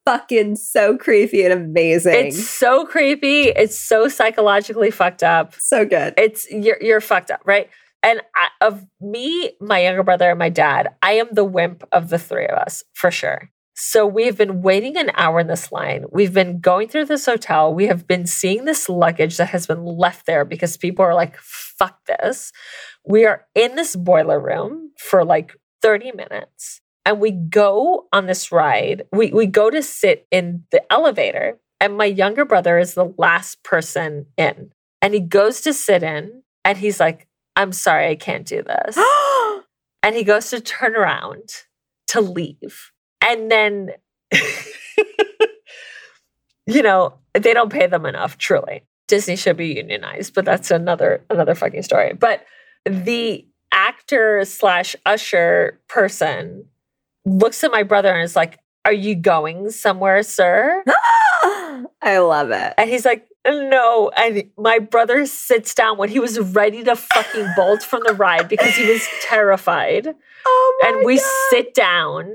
fucking so creepy and amazing. It's so creepy. It's so psychologically fucked up. so good. It's you're you're fucked up, right? And I, of me, my younger brother, and my dad, I am the wimp of the three of us for sure. So we've been waiting an hour in this line. We've been going through this hotel. We have been seeing this luggage that has been left there because people are like, fuck this. We are in this boiler room for like 30 minutes and we go on this ride. We, we go to sit in the elevator, and my younger brother is the last person in. And he goes to sit in, and he's like, I'm sorry, I can't do this. and he goes to turn around to leave. And then, you know, they don't pay them enough, truly. Disney should be unionized, but that's another another fucking story. But the actor slash usher person looks at my brother and is like, Are you going somewhere, sir? I love it. And he's like, no. And my brother sits down when he was ready to fucking bolt from the ride because he was terrified. Oh my And we God. sit down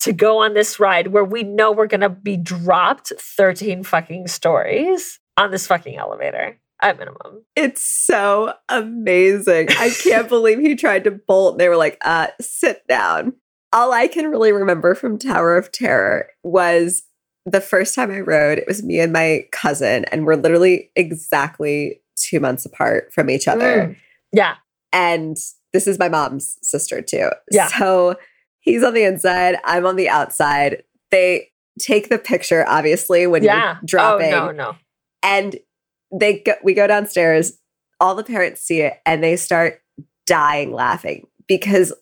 to go on this ride where we know we're going to be dropped 13 fucking stories on this fucking elevator at minimum. It's so amazing. I can't believe he tried to bolt. They were like, uh, sit down. All I can really remember from Tower of Terror was the first time I rode, it was me and my cousin, and we're literally exactly two months apart from each other. Mm. Yeah. And this is my mom's sister too. Yeah. So he's on the inside, I'm on the outside. They take the picture, obviously, when Yeah. you're dropping. Oh, no, no. And they go, we go downstairs, all the parents see it, and they start dying laughing because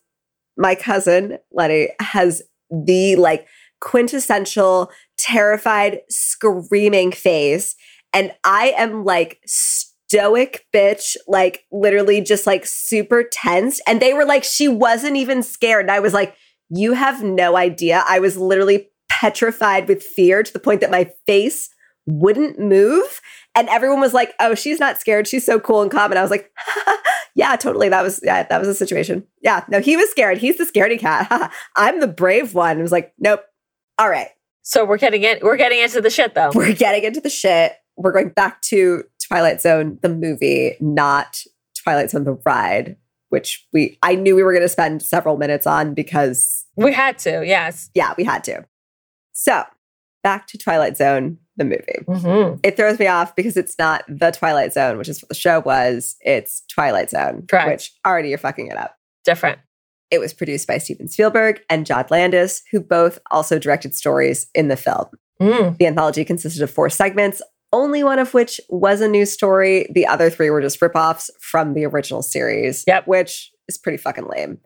my cousin, Lenny, has the like quintessential terrified screaming face. And I am like stoic bitch, like literally just like super tense. And they were like, she wasn't even scared. And I was like, you have no idea. I was literally petrified with fear to the point that my face wouldn't move. And everyone was like, oh, she's not scared. She's so cool and calm. And I was like, yeah, totally. That was, yeah, that was a situation. Yeah, no, he was scared. He's the scaredy cat. I'm the brave one. I was like, nope. All right. So we're getting in. We're getting into the shit though. We're getting into the shit. We're going back to Twilight Zone, the movie, not Twilight Zone, the ride, which we, I knew we were going to spend several minutes on because, We had to. Yes. yeah, we had to. So back to Twilight Zone, the movie. Mm-hmm. it throws me off because it's not the Twilight Zone, which is what the show was. It's Twilight Zone, Correct. which already you're fucking it up. Different. It was produced by Steven Spielberg and John Landis, who both also directed stories in the film. Mm. The anthology consisted of four segments, only one of which was a new story. The other three were just ripoffs from the original series, Yep. which is pretty fucking lame.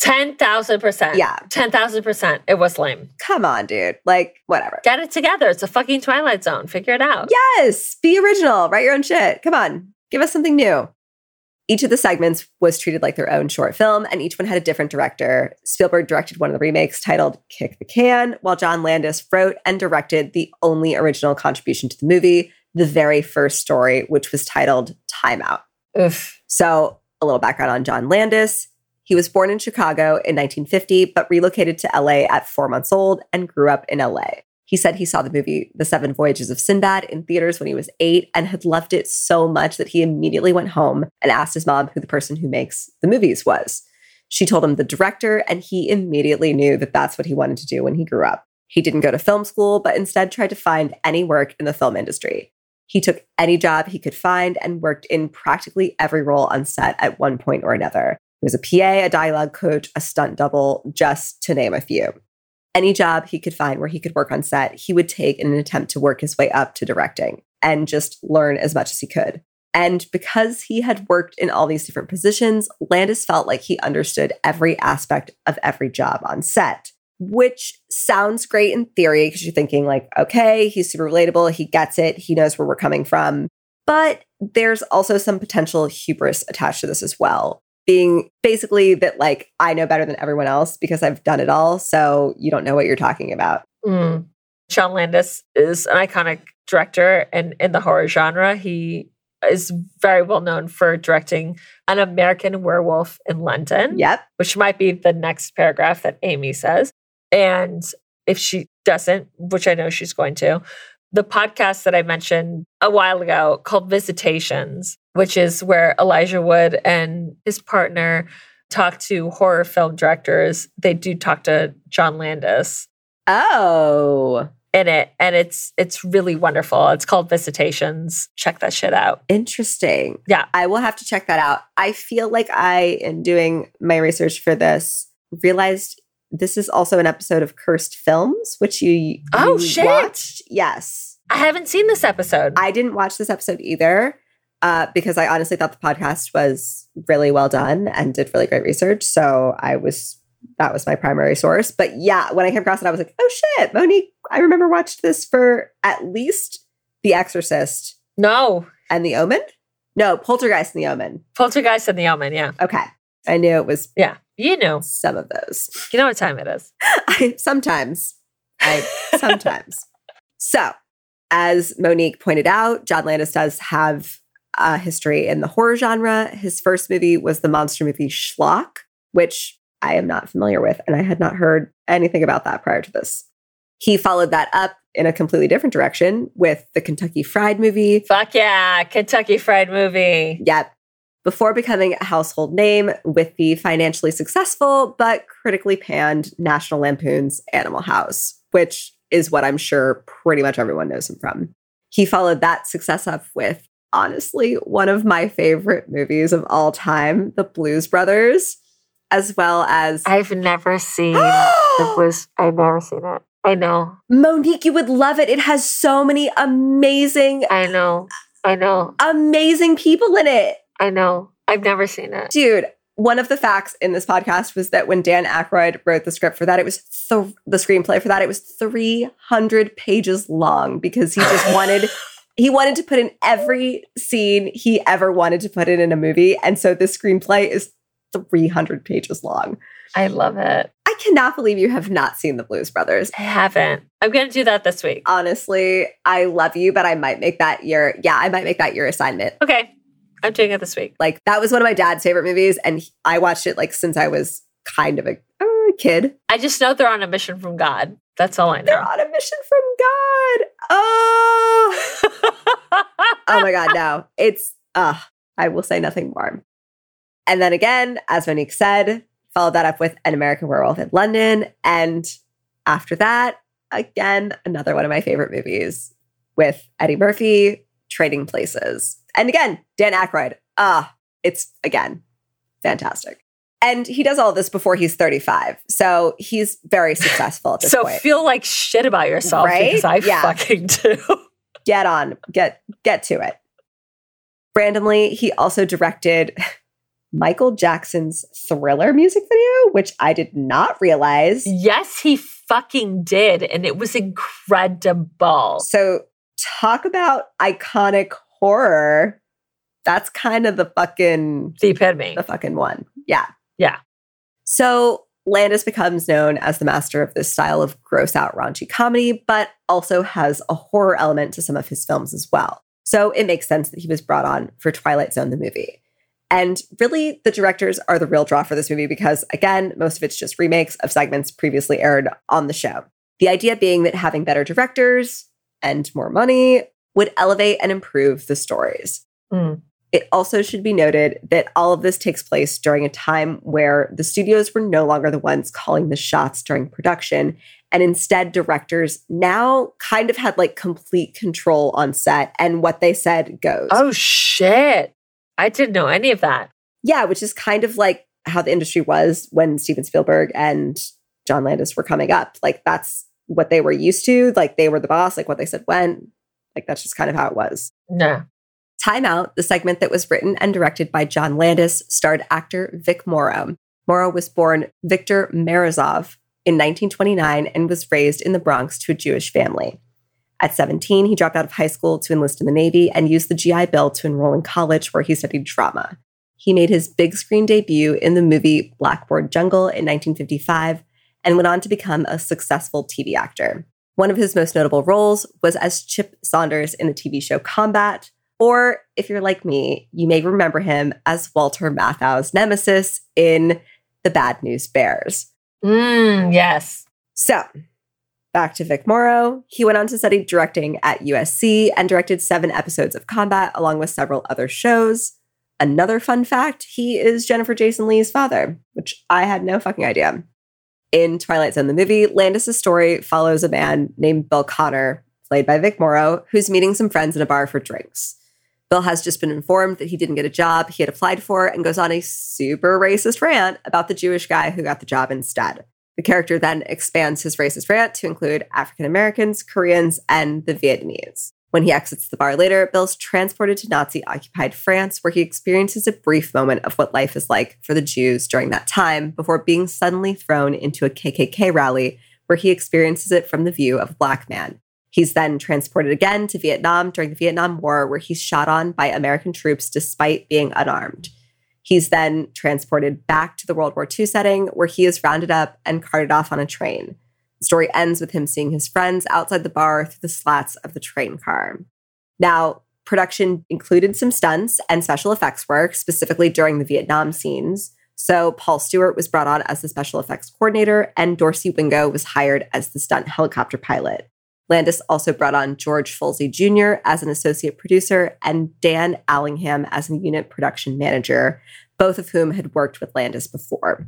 Ten thousand percent. Yeah. Ten thousand percent. It was lame. Come on, dude. Like, whatever. Get it together. It's a fucking Twilight Zone. Figure it out. Yes, be original, write your own shit. Come on, give us something new. Each of the segments was treated like their own short film, and each one had a different director. Spielberg directed one of the remakes titled Kick the Can, while John Landis wrote and directed the only original contribution to the movie, the very first story, which was titled Time Out. Oof. So, a little background on John Landis. He was born in Chicago in 1950, but relocated to LA at four months old and grew up in LA. He said he saw the movie The Seven Voyages of Sinbad in theaters when he was eight and had loved it so much that he immediately went home and asked his mom who the person who makes the movies was. She told him the director, and he immediately knew that that's what he wanted to do when he grew up. He didn't go to film school, but instead tried to find any work in the film industry. He took any job he could find and worked in practically every role on set at one point or another. He was a PA, a dialogue coach, a stunt double, just to name a few. Any job he could find where he could work on set, he would take in an attempt to work his way up to directing and just learn as much as he could. And because he had worked in all these different positions, Landis felt like he understood every aspect of every job on set, which sounds great in theory because you're thinking, like, okay, he's super relatable, he gets it, he knows where we're coming from. But there's also some potential hubris attached to this as well. Being basically that, like, I know better than everyone else because I've done it all. So you don't know what you're talking about. Mm. John Landis is an iconic director and in the horror genre. He is very well known for directing An American Werewolf in London, Yep. which might be the next paragraph that Amy says. And if she doesn't, which I know she's going to, the podcast that I mentioned a while ago called Visitations, which is where Elijah Wood and his partner talk to horror film directors. They do talk to John Landis Oh, in it and it's it's really wonderful. It's called Visitations. Check that shit out. interesting. Yeah. I will have to check that out. I feel like I, in doing my research for this, realized this is also an episode of Cursed Films, which you, Oh, shit. watched. Yes. I haven't seen this episode. I didn't watch this episode either uh, because I honestly thought the podcast was really well done and did really great research. So I was that was my primary source. But yeah, when I came across it, I was like, oh shit, Monique, I remember watched this for at least The Exorcist no. and The Omen. No, Poltergeist and The Omen. Poltergeist and the Omen, yeah. Okay. I knew it was Yeah. You know. some of those. You know what time it is. I, sometimes. I sometimes. so, as Monique pointed out, John Landis does have a history in the horror genre. His first movie was the monster movie Schlock, which I am not familiar with, and I had not heard anything about that prior to this. He followed that up in a completely different direction with the Kentucky Fried movie, Fuck yeah. Kentucky Fried Movie. Yep. Before becoming a household name with the financially successful but critically panned National Lampoon's Animal House, which is what I'm sure pretty much everyone knows him from. He followed that success up with honestly one of my favorite movies of all time, The Blues Brothers, as well as I've never seen the Blues. I've never seen it. I know. Monique, you would love it. It has so many amazing, I know. I know. amazing people in it. I know. I've never seen it. Dude, one of the facts in this podcast was that when Dan Aykroyd wrote the script for that, it was th- the screenplay for that, it was 300 pages long because he just wanted he wanted to put in every scene he ever wanted to put in in a movie, and so this screenplay is 300 pages long. I love it. I cannot believe you have not seen the Blues Brothers. I haven't. I'm going to do that this week. Honestly, I love you, but I might make that your yeah, I might make that your assignment. Okay. I'm doing it this week. Like that was one of my dad's favorite movies, and he- I watched it like since I was kind of a, a kid. I just know they're on a mission from God. That's all I know. They're on a mission from God. Oh, oh my God, no. It's uh I will say nothing more. And then again, as Monique said, followed that up with An American Werewolf in London. And after that, again, another one of my favorite movies with Eddie Murphy, Trading Places. And again, Dan Aykroyd. Ah, it's again fantastic. And he does all this before he's 35. So he's very successful at this so point. feel like shit about yourself Right? because I Yeah. fucking do. get on, get get to it. Randomly, he also directed Michael Jackson's Thriller music video, which I did not realize. yes, he fucking did. And it was incredible. So, talk about iconic horror. That's kind of the fucking The epitome. the fucking one. Yeah. Yeah. So Landis becomes known as the master of this style of gross out raunchy comedy, but also has a horror element to some of his films as well. So it makes sense that he was brought on for Twilight Zone, the movie. And really, the directors are the real draw for this movie because, again, most of it's just remakes of segments previously aired on the show. The idea being that having better directors and more money would elevate and improve the stories. Mm. It also should be noted that all of this takes place during a time where the studios were no longer the ones calling the shots during production. And instead, directors now kind of had like complete control on set and what they said goes. Oh, shit. I didn't know any of that. Yeah, which is kind of like how the industry was when Steven Spielberg and John Landis were coming up. Like that's what they were used to. Like they were the boss, like what they said when. Like that's just kind of how it was. No. Time Out, the segment that was written and directed by John Landis, starred actor Vic Morrow. Morrow was born Victor Morozoff in 1929 and was raised in the Bronx to a Jewish family. At 17, he dropped out of high school to enlist in the Navy and used the GI Bill to enroll in college where he studied drama. He made his big screen debut in the movie Blackboard Jungle in 1955 and went on to become a successful TV actor. One of his most notable roles was as Chip Saunders in the TV show Combat, or if you're like me, you may remember him as Walter Matthau's nemesis in The Bad News Bears. Mm, yes. So, back to Vic Morrow. He went on to study directing at USC and directed seven episodes of Combat along with several other shows. Another fun fact he is Jennifer Jason Leigh's father, which I had no fucking idea. In Twilight Zone, the movie, Landis' story follows a man named Bill Connor, played by Vic Morrow, who's meeting some friends in a bar for drinks. Bill has just been informed that he didn't get a job he had applied for and goes on a super racist rant about the Jewish guy who got the job instead. The character then expands his racist rant to include African Americans, Koreans, and the Vietnamese. When he exits the bar later, Bill's transported to Nazi occupied France, where he experiences a brief moment of what life is like for the Jews during that time before being suddenly thrown into a KKK rally, where he experiences it from the view of a black man. He's then transported again to Vietnam during the Vietnam War, where he's shot on by American troops despite being unarmed. He's then transported back to the World War II setting, where he is rounded up and carted off on a train. The story ends with him seeing his friends outside the bar through the slats of the train car. Now, production included some stunts and special effects work, specifically during the Vietnam scenes. So, Paul Stewart was brought on as the special effects coordinator, and Dorsey Wingo was hired as the stunt helicopter pilot. Landis also brought on George Folsey Jr. as an associate producer and Dan Allingham as a unit production manager, both of whom had worked with Landis before.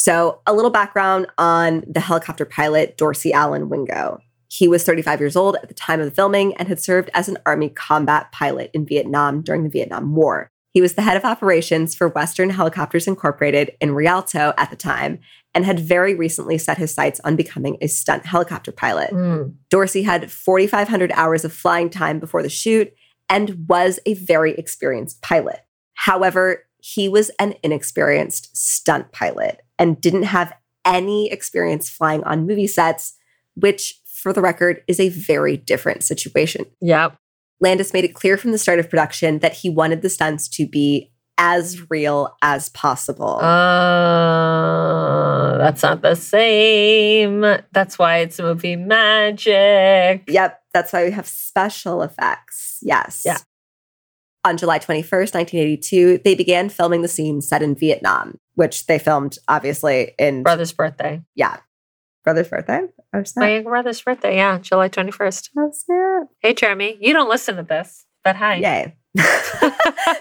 So, a little background on the helicopter pilot, Dorsey Allen Wingo. He was 35 years old at the time of the filming and had served as an Army combat pilot in Vietnam during the Vietnam War. He was the head of operations for Western Helicopters Incorporated in Rialto at the time and had very recently set his sights on becoming a stunt helicopter pilot. Mm. Dorsey had 4,500 hours of flying time before the shoot and was a very experienced pilot. However, he was an inexperienced stunt pilot and didn't have any experience flying on movie sets, which, for the record, is a very different situation. Yep. Landis made it clear from the start of production that he wanted the stunts to be as real as possible. Uh, that's not the same. That's why it's movie magic. Yep, that's why we have special effects. Yes. Yeah. On July 21st, 1982, they began filming the scene set in Vietnam, which they filmed obviously in Brother's birthday. yeah, brother's birthday. Oh snap! My brother's birthday. Yeah, July 21st. Oh snap! Hey, Jeremy. You don't listen to this, but hi. Yay!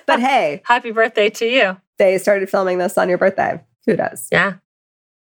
but hey, Happy birthday to you. they started filming this on your birthday. Who does? Yeah.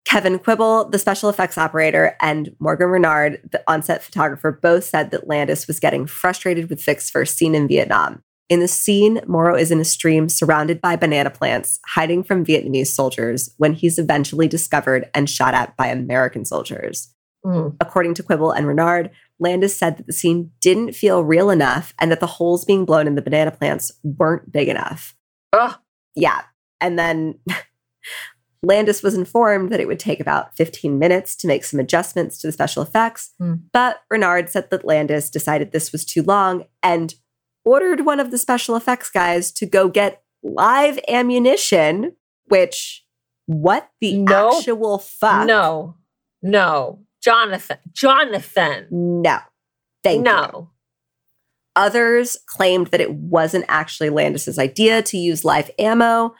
Kevin Quibble, the special effects operator, and Morgan Renard, the on-set photographer, both said that Landis was getting frustrated with Vic's first scene in Vietnam. In the scene, Morrow is in a stream surrounded by banana plants, hiding from Vietnamese soldiers when he's eventually discovered and shot at by American soldiers. Mm. According to Quibble and Renard, Landis said that the scene didn't feel real enough and that the holes being blown in the banana plants weren't big enough. Oh, Yeah. And then Landis was informed that it would take about 15 minutes to make some adjustments to the special effects. Hmm. But Renard said that Landis decided this was too long and ordered one of the special effects guys to go get live ammunition, which, what the Nope. actual fuck? no. No. Jonathan. Jonathan. No. Thank you. Others claimed that it wasn't actually Landis's idea to use live ammo,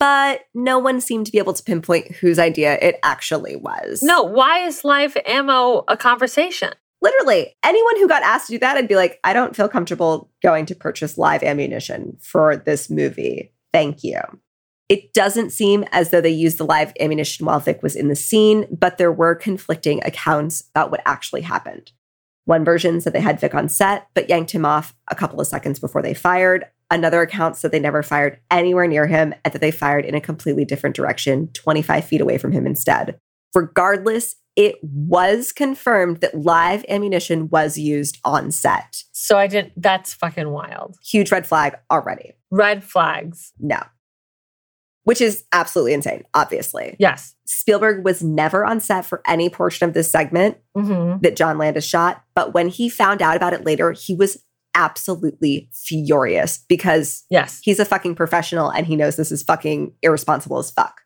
but no one seemed to be able to pinpoint whose idea it actually was. No. Why is live ammo a conversation? Literally, anyone who got asked to do that, I'd be like, I don't feel comfortable going to purchase live ammunition for this movie. Thank you. It doesn't seem as though they used the live ammunition while Vic was in the scene, but there were conflicting accounts about what actually happened. One version said they had Vic on set, but yanked him off a couple of seconds before they fired. Another account said they never fired anywhere near him and that they fired in a completely different direction, 25 feet away from him instead. Regardless, it was confirmed that live ammunition was used on set. So I didn't. That's fucking wild. Huge red flag already. Red flags. No. Which is absolutely insane, obviously. Yes. Spielberg was never on set for any portion of this segment hmm that John Landis shot, but when he found out about it later, he was absolutely furious because Yes. he's a fucking professional and he knows this is fucking irresponsible as fuck.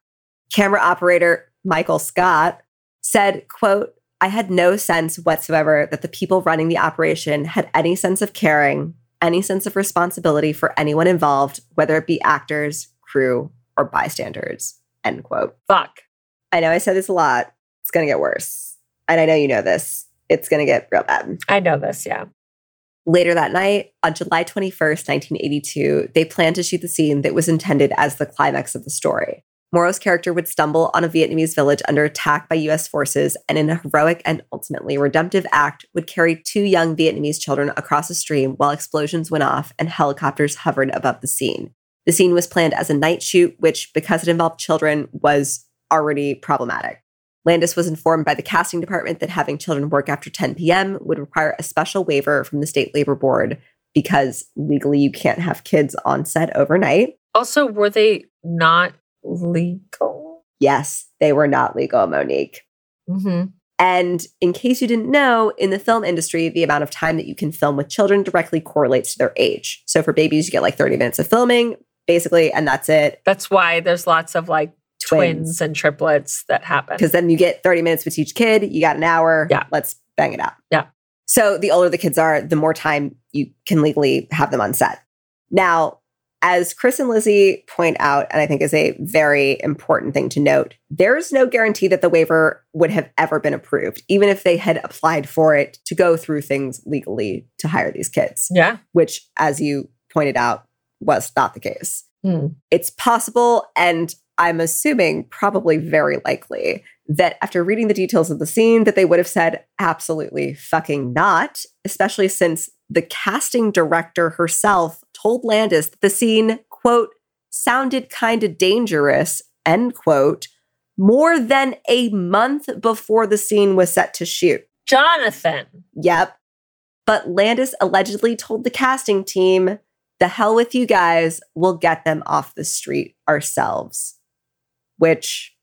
Camera operator Michael Scott said, quote, I had no sense whatsoever that the people running the operation had any sense of caring, any sense of responsibility for anyone involved, whether it be actors, crew, or bystanders. End quote. Fuck. I know I said this a lot. It's going to get worse. And I know you know this. It's going to get real bad. I know this. Yeah. Later that night, on July 21st, 1982, they planned to shoot the scene that was intended as the climax of the story. Morrow's character would stumble on a Vietnamese village under attack by US forces and, in a heroic and ultimately redemptive act, would carry two young Vietnamese children across a stream while explosions went off and helicopters hovered above the scene. The scene was planned as a night shoot, which, because it involved children, was already problematic. Landis was informed by the casting department that having children work after 10 p.m. would require a special waiver from the state labor board because legally you can't have kids on set overnight. Also, were they not legal? Yes, they were not legal, Monique. Mm-hmm. And in case you didn't know, in the film industry, the amount of time that you can film with children directly correlates to their age. So for babies, you get like 30 minutes of filming, basically, and that's it. That's why there's lots of like twins, and triplets that happen. Because then you get 30 minutes with each kid, you got an hour. Yeah. Let's bang it out. Yeah. So the older the kids are, the more time you can legally have them on set. Now, as Chris and Lizzie point out, and I think is a very important thing to note, there's no guarantee that the waiver would have ever been approved, even if they had applied for it to go through things legally to hire these kids, Yeah. which, as you pointed out, was not the case. Hmm. It's possible, and I'm assuming probably very likely that after reading the details of the scene that they would have said absolutely fucking not, especially since the casting director herself told Landis that the scene, quote, sounded kind of dangerous, end quote, more than a month before the scene was set to shoot. Jonathan. Yep. But Landis allegedly told the casting team, the hell with you guys, we'll get them off the street ourselves. Which,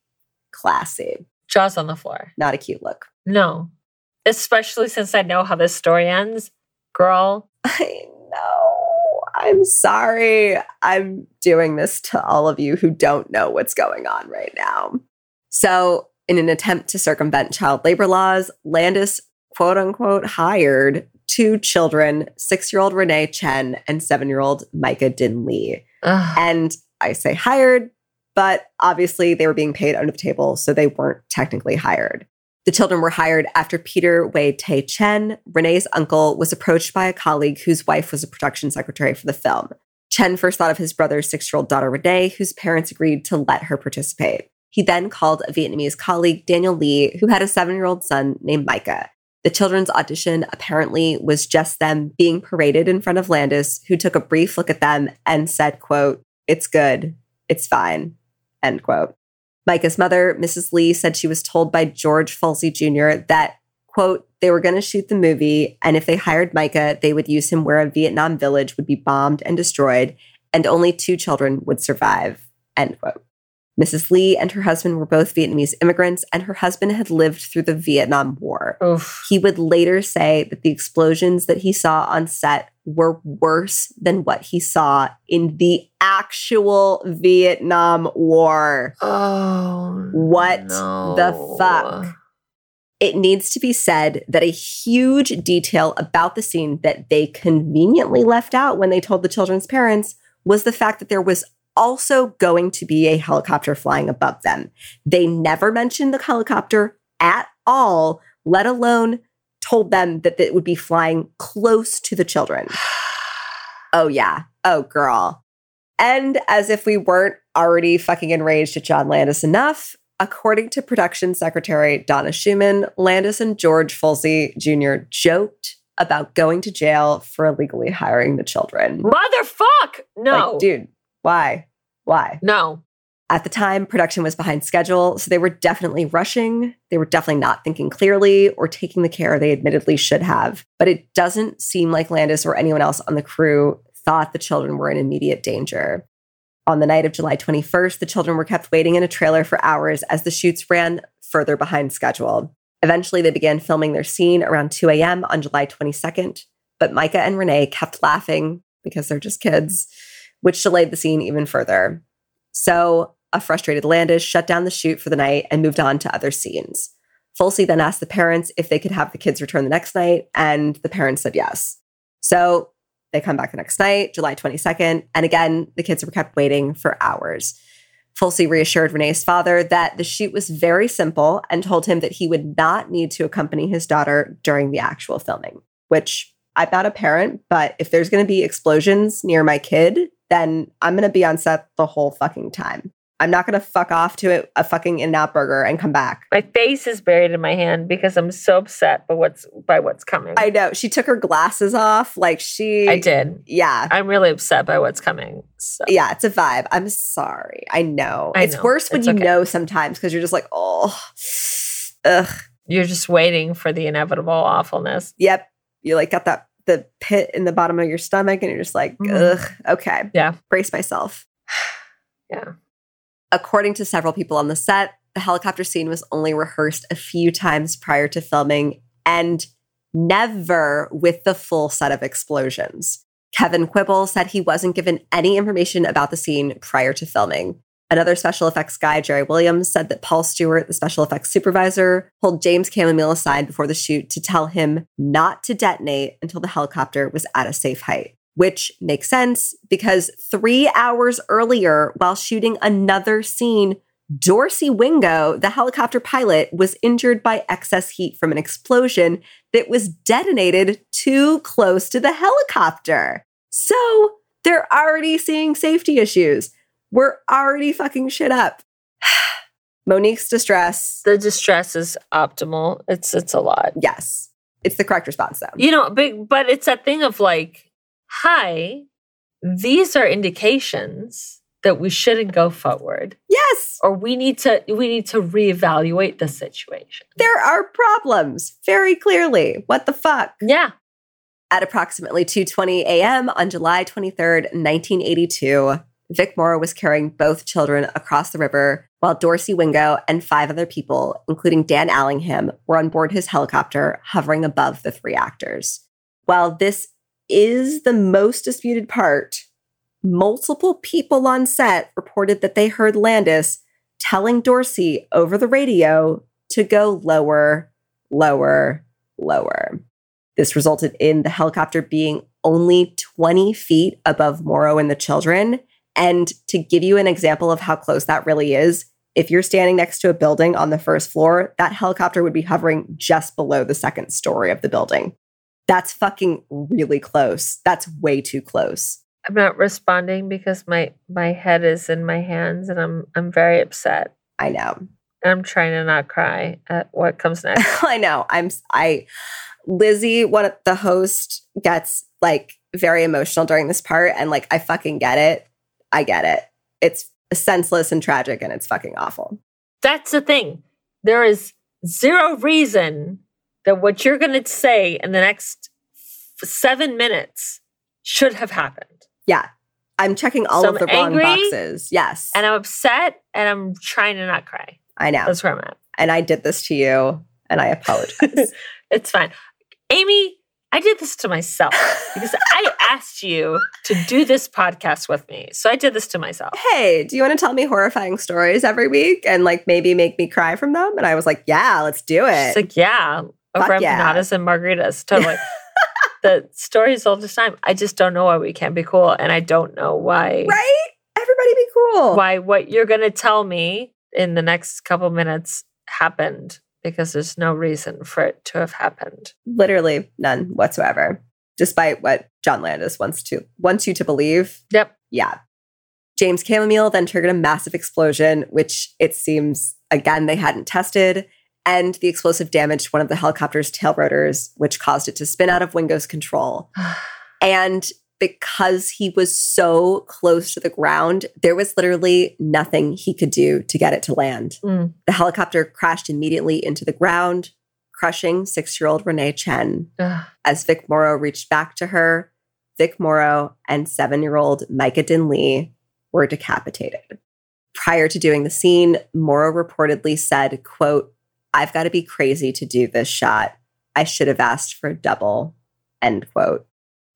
classy. Jaws on the floor. Not a cute look. No. Especially since I know how this story ends. Girl. I know. I'm sorry. I'm doing this to all of you who don't know what's going on right now. So, in an attempt to circumvent child labor laws, Landis, quote unquote, hired two children, six year old Renee Chen and seven year old Myca Dinh Le. Ugh. And I say hired, but obviously they were being paid under the table, so they weren't technically hired. The children were hired after Peter Wei Tay Chen, Renee's uncle, was approached by a colleague whose wife was a production secretary for the film. Chen first thought of his brother's six year old daughter Renee, whose parents agreed to let her participate. He then called a Vietnamese colleague, Daniel Le, who had a seven year old son named Myca. The children's audition apparently was just them being paraded in front of Landis, who took a brief look at them and said, quote, it's good, it's fine, end quote. Myca's mother, Mrs. Le, said she was told by George Folsey Jr. that, quote, they were going to shoot the movie, and if they hired Myca, they would use him where a Vietnam village would be bombed and destroyed, and only two children would survive, end quote. Mrs. Le and her husband were both Vietnamese immigrants, and her husband had lived through the Vietnam War. Oof. He would later say that the explosions that he saw on set were worse than what he saw in the actual Vietnam War. Oh. What no. the fuck? It needs to be said that a huge detail about the scene that they conveniently left out when they told the children's parents was the fact that there was also going to be a helicopter flying above them. They never mentioned the helicopter at all, let alone told them that it would be flying close to the children. Oh, yeah. Oh, girl. And as if we weren't already fucking enraged at John Landis enough, according to production secretary Donna Schumann, Landis and George Folsey Jr. joked about going to jail for illegally hiring the children. Motherfuck. No. Like, dude, why? Why? no. At the time, production was behind schedule, so they were definitely rushing. They were definitely not thinking clearly or taking the care they admittedly should have. But it doesn't seem like Landis or anyone else on the crew thought the children were in immediate danger. On the night of July 21st, the children were kept waiting in a trailer for hours as the shoots ran further behind schedule. Eventually, they began filming their scene around 2 a.m. on July 22nd, but Myca and Renee kept laughing because they're just kids, which delayed the scene even further. So, a frustrated Landis shut down the shoot for the night and moved on to other scenes. Folsey then asked the parents if they could have the kids return the next night, and the parents said yes. So, they come back the next night, July 22nd, and again, the kids were kept waiting for hours. Folsey reassured Renee's father that the shoot was very simple and told him that he would not need to accompany his daughter during the actual filming, which I'm not a parent, but if there's going to be explosions near my kid, then I'm going to be on set the whole fucking time. I'm not going to fuck off to a, a fucking In-N-Out burger and come back. My face is buried in my hand because I'm so upset by what's by what's coming. I know. She took her glasses off. Like she I did. Yeah. I'm really upset by what's coming. So. Yeah, it's a vibe. I'm sorry. I know. I it's know. worse when It's you okay. know sometimes because you're just like, oh, ugh. You're just waiting for the inevitable awfulness. Yep. You like got that the pit in the bottom of your stomach and you're just like, Mhm. ugh, okay. Yeah. Brace myself. Yeah. According to several people on the set, the helicopter scene was only rehearsed a few times prior to filming and never with the full set of explosions. Kevin Quibble said he wasn't given any information about the scene prior to filming. Another special effects guy, Jerry Williams, said that Paul Stewart, the special effects supervisor, pulled James Camomile aside before the shoot to tell him not to detonate until the helicopter was at a safe height, which makes sense because three hours earlier, while shooting another scene, Dorcey Wingo, the helicopter pilot, was injured by excess heat from an explosion that was detonated too close to the helicopter. So they're already seeing safety issues. We're already fucking shit up. Monique's distress. The distress is optimal. It's it's a lot. Yes. It's the correct response though. You know, but but it's that thing of like, hi, these are indications that we shouldn't go forward. Yes. Or we need to we need to reevaluate the situation. There are problems, very clearly. What the fuck? Yeah. At approximately 2:20 a.m. on July 23rd, 1982, Vic Morrow was carrying both children across the river while Dorcey Wingo and five other people, including Dan Allingham, were on board his helicopter hovering above the three actors. While this is the most disputed part, multiple people on set reported that they heard Landis telling Dorcey over the radio to go lower, lower, lower. This resulted in the helicopter being only 20 feet above Morrow and the children. And to give you an example of how close that really is, if you're standing next to a building on the first floor, that helicopter would be hovering just below the second story of the building. That's fucking really close. That's way too close. I'm not responding because my my head is in my hands and I'm I'm very upset. I know. I'm trying to not cry at what comes next. I know. I'm I Lizzie, one of the host, gets like very emotional during this part, and like I fucking get it. I get it. It's senseless and tragic, and it's fucking awful. That's the thing. There is zero reason that what you're going to say in the next seven minutes should have happened. Yeah. I'm checking all So of I'm the wrong boxes. Yes. And I'm upset and I'm trying to not cry. I know. That's where I'm at. and I did this to you, and I apologize. It's fine. Amy, I did this to myself because I asked you to do this podcast with me. So I did this to myself. hey, do you want to tell me horrifying stories every week and like maybe make me cry from them? And I was like, yeah, let's do it. She's like, yeah, over yeah. empanadas and margaritas. Totally. the stories all the time. I just don't know why we can't be cool. And I don't know why right? Everybody be cool. why what you're gonna tell me in the next couple minutes happened because there's no reason for it to have happened. Literally none whatsoever, despite what John Landis wants to wants you to believe. Yep. Yeah. James Camomile then triggered a massive explosion, which it seems again they hadn't tested, and the explosive damaged one of the helicopter's tail rotors, which caused it to spin out of Wingo's control. And because he was so close to the ground, there was literally nothing he could do to get it to land. Mm. The helicopter crashed immediately into the ground, crushing six year old Renee Chen. Ugh. As Vic Morrow reached back to her, Vic Morrow and seven year old Myca Dinh Le were decapitated. Prior to doing the scene, Morrow reportedly said, quote, I've got to be crazy to do this shot. I should have asked for a double, end quote.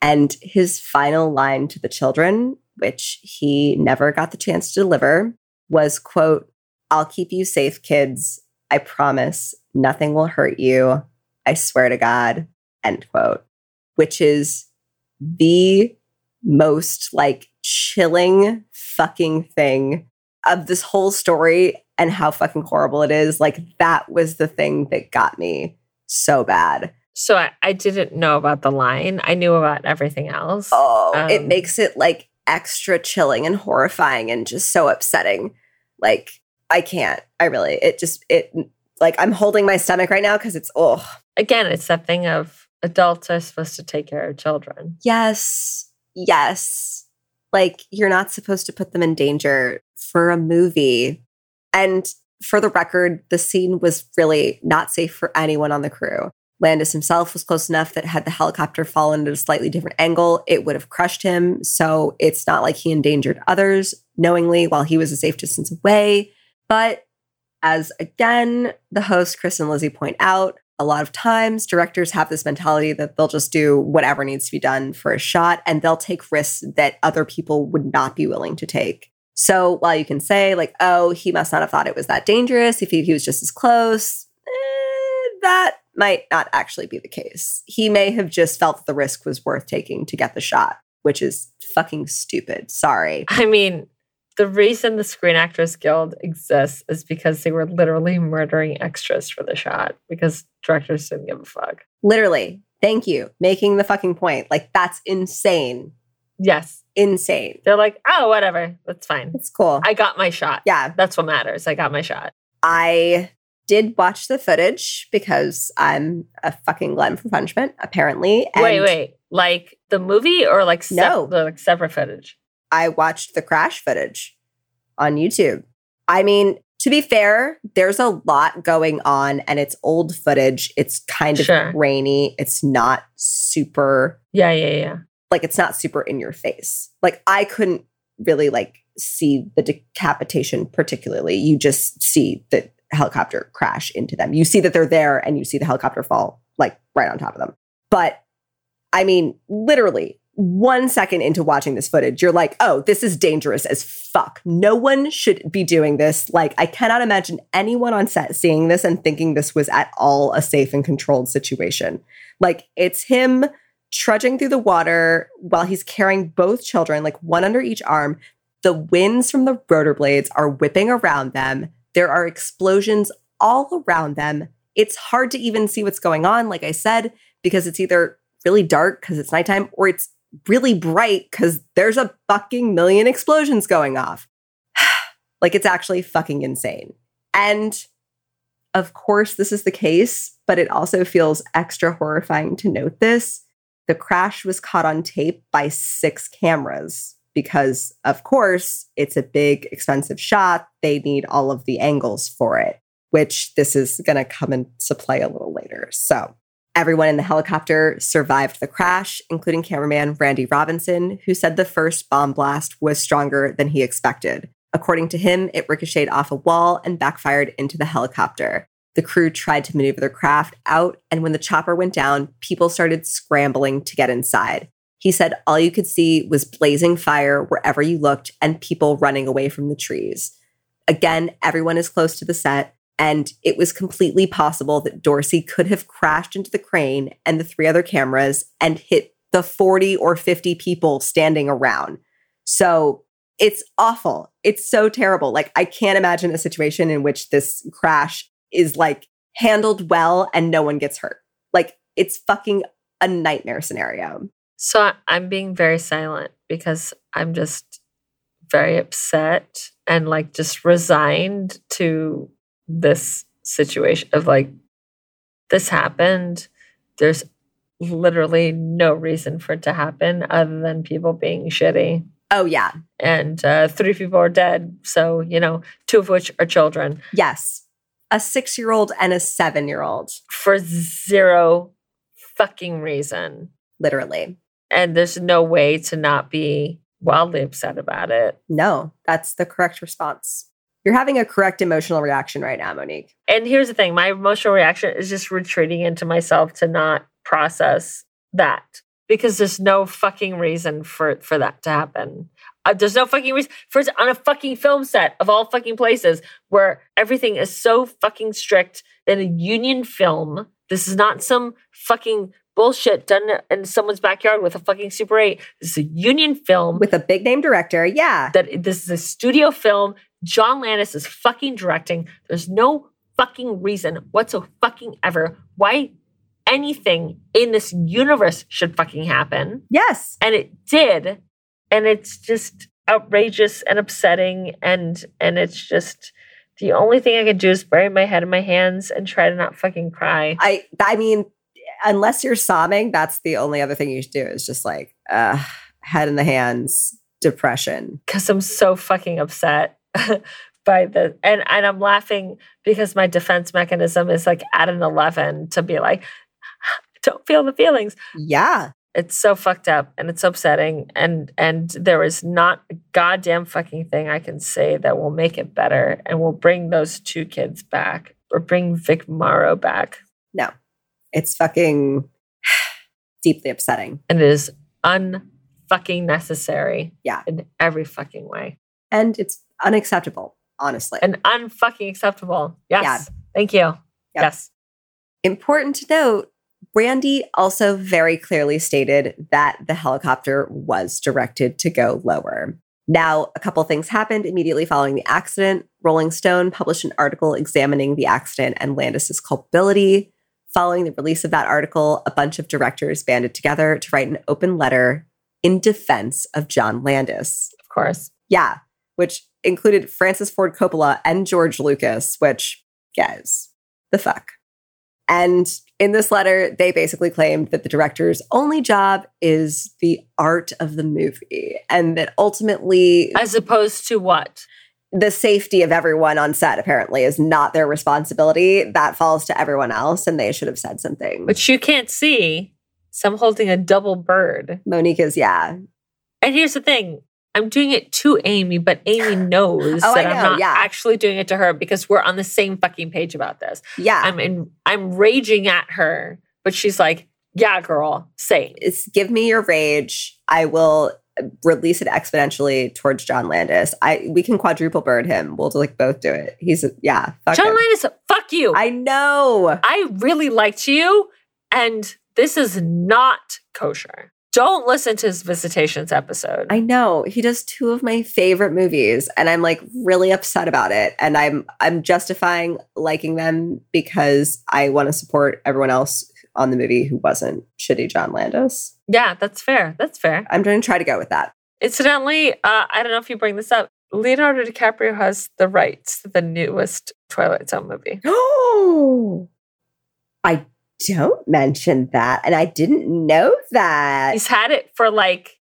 And his final line to the children, which he never got the chance to deliver, was, quote, I'll keep you safe, kids. I promise nothing will hurt you. I swear to God, end quote, which is the most like chilling fucking thing of this whole story and how fucking horrible it is. Like, that was the thing that got me so bad. So I, I didn't know about the line. I knew about everything else. Oh, it Um, makes it like extra chilling and horrifying and just so upsetting. Like, I can't. I really, it just, it, like, I'm holding my stomach right now because it's, oh, Again, it's that thing of adults are supposed to take care of children. yes, yes. Like, you're not supposed to put them in danger for a movie. And for the record, the scene was really not safe for anyone on the crew. Landis himself was close enough that had the helicopter fallen at a slightly different angle, it would have crushed him. So it's not like he endangered others knowingly while he was a safe distance away. But as again, the host, Chris and Lizzie point out, a lot of times directors have this mentality that they'll just do whatever needs to be done for a shot and they'll take risks that other people would not be willing to take. So while you can say, like, oh, he must not have thought it was that dangerous if he, he was just as close, eh, that might not actually be the case. He may have just felt that the risk was worth taking to get the shot, which is fucking stupid. Sorry. I mean, the reason the Screen Actors Guild exists is because they were literally murdering extras for the shot because directors didn't give a fuck. Literally, thank you. Making the fucking point. Like, that's insane. Yes. Insane. They're like, oh, whatever. That's fine. It's cool. I got my shot. yeah. That's what matters. I got my shot. I did watch the footage because I'm a fucking glutton for punishment, apparently. wait, and wait. Like the movie or like sep- No. the like separate footage? I watched the crash footage on YouTube. I mean, to be fair, there's a lot going on and it's old footage. It's kind of Sure. grainy. It's not super Yeah, yeah, yeah. Like it's not super in your face. Like I couldn't really like see the decapitation particularly. You just see the helicopter crash into them. You see that they're there and you see the helicopter fall like right on top of them. But I mean, literally one second into watching this footage, you're like, oh, this is dangerous as fuck. No one should be doing this. Like, I cannot imagine anyone on set seeing this and thinking this was at all a safe and controlled situation. Like, it's him trudging through the water while he's carrying both children, like one under each arm. The winds from the rotor blades are whipping around them. There are explosions all around them. It's hard to even see what's going on, like I said, because it's either really dark because it's nighttime or it's really bright because there's a fucking million explosions going off. like it's actually fucking insane. And of course, this is the case, but it also feels extra horrifying to note this. The crash was caught on tape by six cameras because, of course, it's a big, expensive shot. They need all of the angles for it, which this is going to come into play a little later. So, everyone in the helicopter survived the crash, including cameraman Randy Robinson, who said the first bomb blast was stronger than he expected. According to him, it ricocheted off a wall and backfired into the helicopter. The crew tried to maneuver their craft out, and when the chopper went down, people started scrambling to get inside. He said all you could see was blazing fire wherever you looked and people running away from the trees. Again, everyone is close to the set, and it was completely possible that Dorcey could have crashed into the crane and the three other cameras and hit the 40 or 50 people standing around. So it's awful. It's so terrible. Like, I can't imagine a situation in which this crash is like handled well and no one gets hurt. Like, it's fucking a nightmare scenario. So I'm being very silent because I'm just very upset and like just resigned to this situation of like this happened. There's literally no reason for it to happen other than people being shitty. Oh, yeah. And uh, three people are dead. So, you know, two of which are children Yes. A six year old and a seven year old, for zero fucking reason. literally. And there's no way to not be wildly upset about it. No, that's the correct response. You're having a correct emotional reaction right now, Monique. And here's the thing my emotional reaction is just retreating into myself to not process that because there's no fucking reason for, for that to happen. Uh, there's no fucking reason for it on a fucking film set of all fucking places where everything is so fucking strict in a union film. This is not some fucking bullshit done in someone's backyard with a fucking Super 8. This is a union film With a big name director, yeah. that this is a studio film. John Landis is fucking directing. There's no fucking reason whatsoever fucking ever why anything in this universe should fucking happen. Yes. And it did. And it's just outrageous and upsetting and and it's just the only thing I can do is bury my head in my hands and try to not fucking cry. I I mean, unless you're sobbing, that's the only other thing you should do is just like uh head in the hands, depression. because I'm so fucking upset by the and and I'm laughing because my defense mechanism is like at an 11 to be like don't feel the feelings. Yeah. It's so fucked up and it's upsetting and and there is not a goddamn fucking thing I can say that will make it better and will bring those two kids back or bring Vic Morrow back. No. It's fucking deeply upsetting. And it is unfucking necessary. Yeah. In every fucking way. And it's unacceptable, honestly. And unfucking acceptable. Yes. Thank you. Yes. Important to note, Randy also very clearly stated that the helicopter was directed to go lower. Now, a couple things happened immediately following the accident. Rolling Stone published an article examining the accident and Landis's culpability. Following the release of that article, a bunch of directors banded together to write an open letter in defense of John Landis. Of course. Yeah. which included Francis Ford Coppola and George Lucas, which, guys, the fuck. And in this letter, they basically claimed that the director's only job is the art of the movie and that ultimately As opposed to what? the safety of everyone on set apparently is not their responsibility. That falls to everyone else and they should have said something. Which you can't see. So I'm holding a double bird. Monique is, yeah. And here's the thing I'm doing it to Amy, but Amy knows Oh, that I'm not yeah. actually doing it to her because we're on the same fucking page about this. Yeah. I'm in, I'm raging at her, but she's like, yeah, girl, same. it's give me your rage. I will release it exponentially towards John Landis. I we can quadruple bird him. We'll like both do it. He's yeah. Fuck John him. Landis, fuck you. I, know. I really liked you, and this is not kosher. Don't listen to his visitations episode. I know. He does two of my favorite movies and I'm like really upset about it and I'm I'm justifying liking them because I want to support everyone else on the movie who wasn't shitty John Landis. yeah, that's fair. That's fair. I'm going to try to go with that. Incidentally, uh, I don't know if you bring this up. Leonardo DiCaprio has the rights to the newest Twilight Zone movie. Oh. I don't mention that and I didn't know that. He's had it for like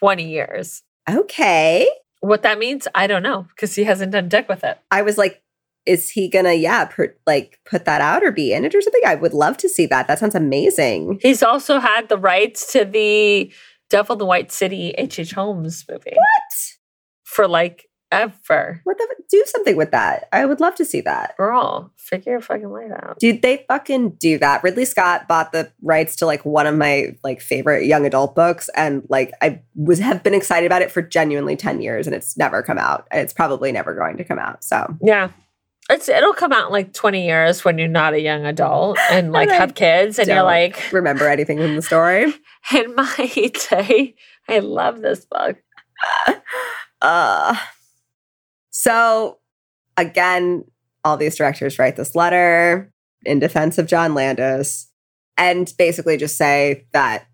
20 years. Okay. What that means, I don't know because he hasn't done dick with it. I was like, is he gonna, yeah, per, like put that out or be in it or something? I would love to see that. That sounds amazing. He's also had the rights to the Devil in the White City H.H. H. Holmes movie What? for like ever. What the? Do something with that. I would love to see that. Girl, figure your fucking life out. Dude, they fucking do that. Ridley Scott bought the rights to like one of my like favorite young adult books, and like I was have been excited about it for genuinely ten years, and it's never come out. And it's probably never going to come out. So Yeah. It's it'll come out in like 20 years when you're not a young adult and like I have kids and you're like remember anything from the story? in my day, I love this book. Uh, so again, all these directors write this letter in defense of John Landis and basically just say that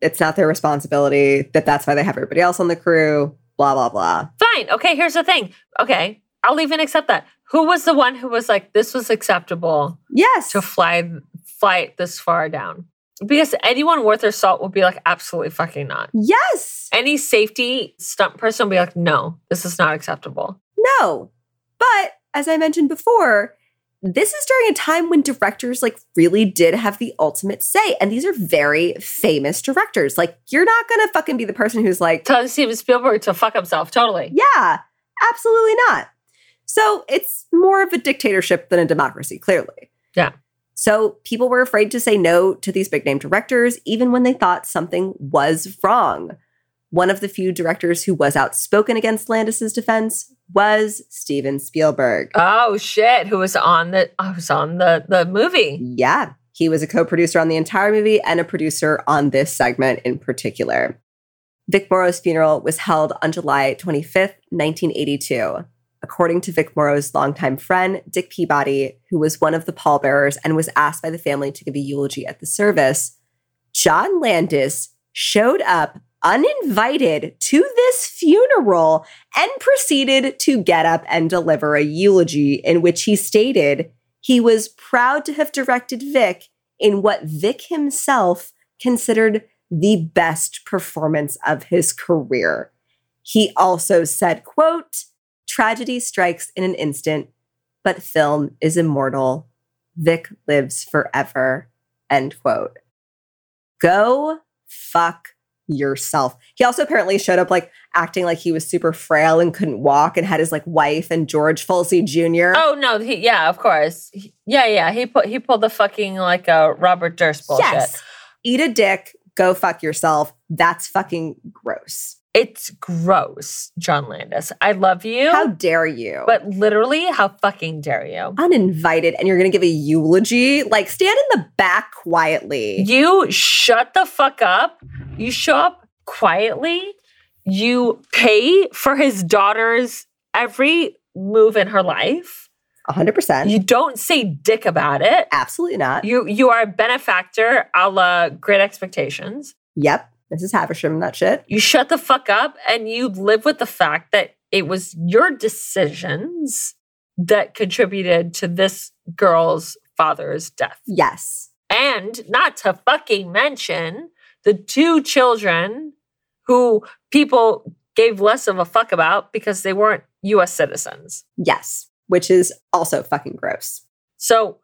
it's not their responsibility, that that's why they have everybody else on the crew, blah, blah, blah. Fine. Okay, here's the thing. Okay, I'll even accept that. Who was the one who was like, this was acceptable Yes. to fly fly this far down? Because anyone worth their salt would be like, absolutely fucking not. Yes. Any safety stunt person would be like, no, this is not acceptable. No. But as I mentioned before, this is during a time when directors like really did have the ultimate say. And these are very famous directors. Like, you're not going to fucking be the person who's like, Tell Steven Spielberg to fuck himself. Totally. Yeah, absolutely not. So it's more of a dictatorship than a democracy, clearly. Yeah. So people were afraid to say no to these big name directors, even when they thought something was wrong. One of the few directors who was outspoken against Landis's defense was Steven Spielberg. Oh shit! Who was on the? Oh, I was on the the movie. Yeah, he was a co producer on the entire movie and a producer on this segment in particular. Vic Morrow's funeral was held on July 25th, 1982. According to Vic Morrow's longtime friend, Dick Peabody, who was one of the pallbearers and was asked by the family to give a eulogy at the service, John Landis showed up uninvited to this funeral and proceeded to get up and deliver a eulogy in which he stated he was proud to have directed Vic in what Vic himself considered the best performance of his career. He also said, quote, tragedy strikes in an instant, but film is immortal. Vic lives forever, end quote. Go fuck yourself. He also apparently showed up like acting like he was super frail and couldn't walk and had his like wife and George Folsey Jr. Oh no! He, yeah, of course. He- yeah, yeah. He put he pulled the fucking like uh, Robert Durst bullshit. Yes. Eat a dick, go fuck yourself. That's fucking gross. It's gross, John Landis. I love you, How dare you? but literally, how fucking dare you? uninvited and you're to give a eulogy? Like stand in the back quietly. You shut the fuck up. You show up quietly. You pay for his daughter's every move in her life. 100%. You don't say dick about it. Absolutely not. You you are a benefactor a la Great Expectations. Yep. Mrs. Havisham, that shit. You shut the fuck up and you live with the fact that it was your decisions that contributed to this girl's father's death. Yes. And not to fucking mention the two children who people gave less of a fuck about because they weren't US citizens. Yes. Which is also fucking gross. So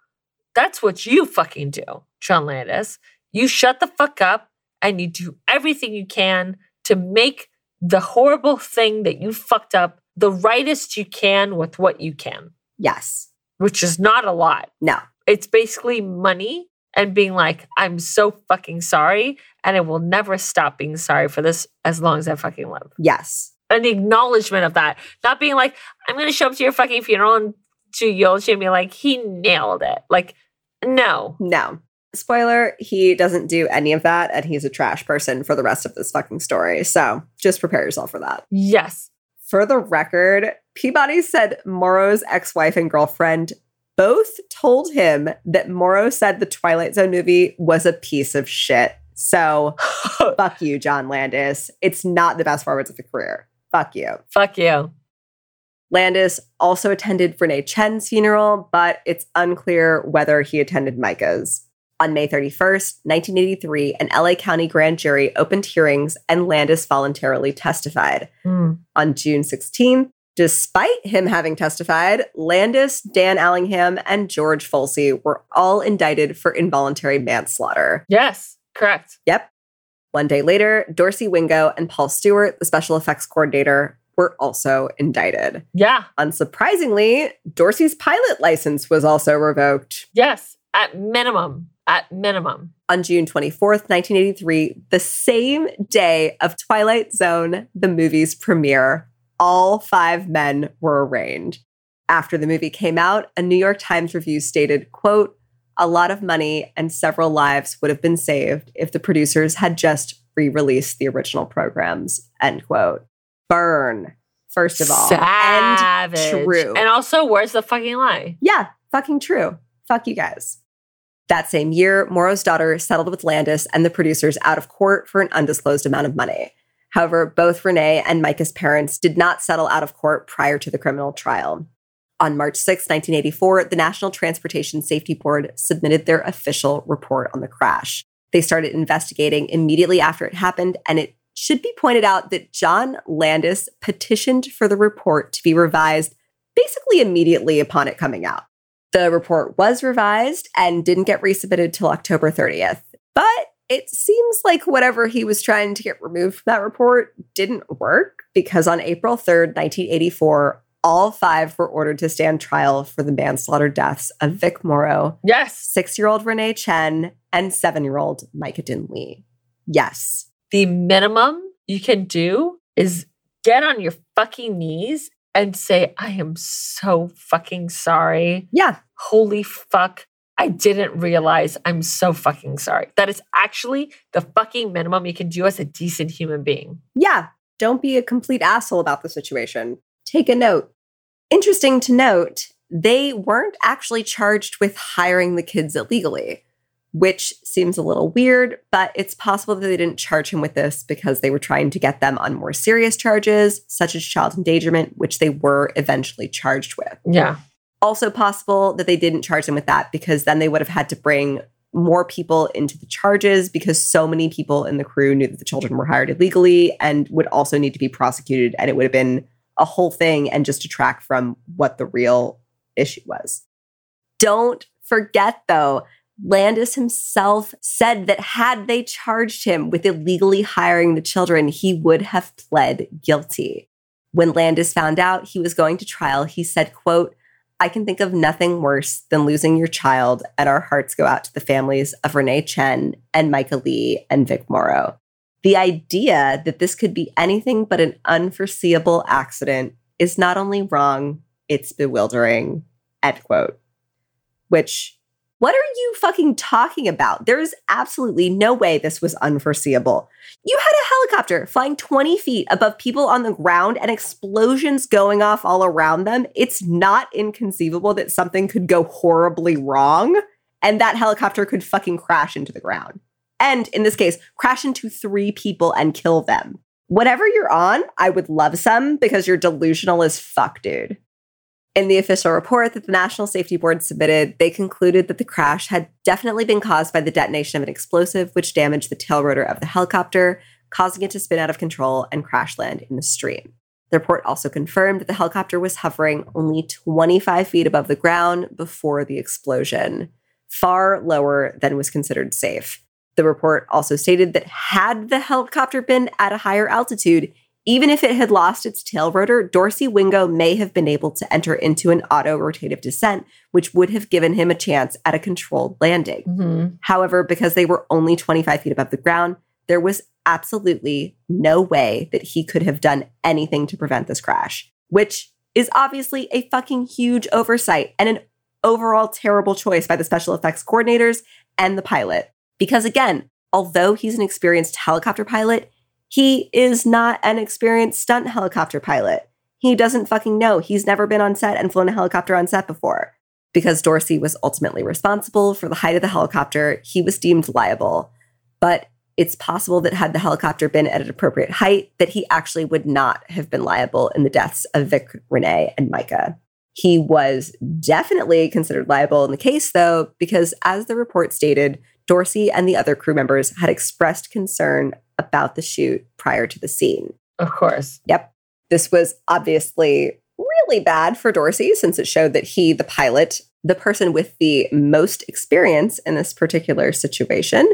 that's what you fucking do, John Landis. You shut the fuck up and you do everything you can to make the horrible thing that you fucked up the rightest you can with what you can, Yes. which is not a lot. No. It's basically money and being like, I'm so fucking sorry. And I will never stop being sorry for this as long as I fucking live. Yes. And the acknowledgement of that, not being like, I'm going to show up to your fucking funeral and to eulogy and be like, he nailed it. Like, no. No. Spoiler, he doesn't do any of that and he's a trash person for the rest of this fucking story. So just prepare yourself for that. Yes. For the record, Peabody said Morrow's ex wife and girlfriend both told him that Morrow said the Twilight Zone movie was a piece of shit. So fuck you, John Landis. It's not the best forwards of a career. Fuck you. Fuck you. Landis also attended Renee Chen's funeral, but it's unclear whether he attended Myca's. On May 31st, 1983, an LA County grand jury opened hearings and Landis voluntarily testified. Mm. On June 16th, despite him having testified, Landis, Dan Allingham, and George Folsey were all indicted for involuntary manslaughter. Yes, correct. Yep. One day later, Dorcey Wingo and Paul Stewart, the special effects coordinator, were also indicted. Yeah. Unsurprisingly, Dorcey's pilot license was also revoked. Yes. At minimum. At minimum. On June 24th, 1983, the same day of Twilight Zone, the movie's premiere, all five men were arraigned. After the movie came out, a New York Times review stated, quote, a lot of money and several lives would have been saved if the producers had just re-released the original programs, end quote. Burn, first of all. Savage. And true. And also, where's the fucking lie? Yeah, fucking true. Fuck you guys. That same year, Morrow's daughter settled with Landis and the producers out of court for an undisclosed amount of money. However, both Renee and Myca's parents did not settle out of court prior to the criminal trial. On March 6, 1984, the National Transportation Safety Board submitted their official report on the crash. They started investigating immediately after it happened, and it should be pointed out that John Landis petitioned for the report to be revised basically immediately upon it coming out. The report was revised and didn't get resubmitted till October 30th. But it seems like whatever he was trying to get removed from that report didn't work because on April 3rd, 1984, all five were ordered to stand trial for the manslaughter deaths of Vic Morrow, Yes. six year old Renee Chen, and seven year old Myca Dinh Le. Yes. The minimum you can do is get on your fucking knees and say, I am so fucking sorry. Yeah. Holy fuck. I didn't realize I'm so fucking sorry. That is actually the fucking minimum you can do as a decent human being. Yeah. Don't be a complete asshole about the situation. Take a note. Interesting to note, they weren't actually charged with hiring the kids illegally, which seems a little weird, but it's possible that they didn't charge him with this because they were trying to get them on more serious charges, such as child endangerment, which they were eventually charged with. Yeah. Also, possible that they didn't charge him with that because then they would have had to bring more people into the charges because so many people in the crew knew that the children were hired illegally and would also need to be prosecuted. And it would have been a whole thing and just detract from what the real issue was. Don't forget, though, Landis himself said that had they charged him with illegally hiring the children, he would have pled guilty. When Landis found out he was going to trial, he said, quote, I can think of nothing worse than losing your child, and our hearts go out to the families of Renee Chen and Myca Le and Vic Morrow. The idea that this could be anything but an unforeseeable accident is not only wrong, it's bewildering. End quote. Which, what are you fucking talking about? There is absolutely no way this was unforeseeable. You had a helicopter flying 20 feet above people on the ground and explosions going off all around them. It's not inconceivable that something could go horribly wrong and that helicopter could fucking crash into the ground. And in this case, crash into three people and kill them. Whatever you're on, I would love some because you're delusional as fuck, dude. In the official report that the National Safety Board submitted, they concluded that the crash had definitely been caused by the detonation of an explosive, which damaged the tail rotor of the helicopter, causing it to spin out of control and crash land in the stream. The report also confirmed that the helicopter was hovering only 25 feet above the ground before the explosion, far lower than was considered safe. The report also stated that had the helicopter been at a higher altitude, even if it had lost its tail rotor, Dorcey Wingo may have been able to enter into an auto rotative descent, which would have given him a chance at a controlled landing. Mhm. However, because they were only 25 feet above the ground, there was absolutely no way that he could have done anything to prevent this crash, which is obviously a fucking huge oversight and an overall terrible choice by the special effects coordinators and the pilot. Because again, although he's an experienced helicopter pilot, he is not an experienced stunt helicopter pilot. He doesn't fucking know. He's never been on set and flown a helicopter on set before. Because Dorcey was ultimately responsible for the height of the helicopter, he was deemed liable. But it's possible that had the helicopter been at an appropriate height, that he actually would not have been liable in the deaths of Vic, Renee, and Myca. He was definitely considered liable in the case, though, because as the report stated, Dorcey and the other crew members had expressed concern about the shoot prior to the scene. Of course. Yep. This was obviously really bad for Dorcey since it showed that he, the pilot, the person with the most experience in this particular situation,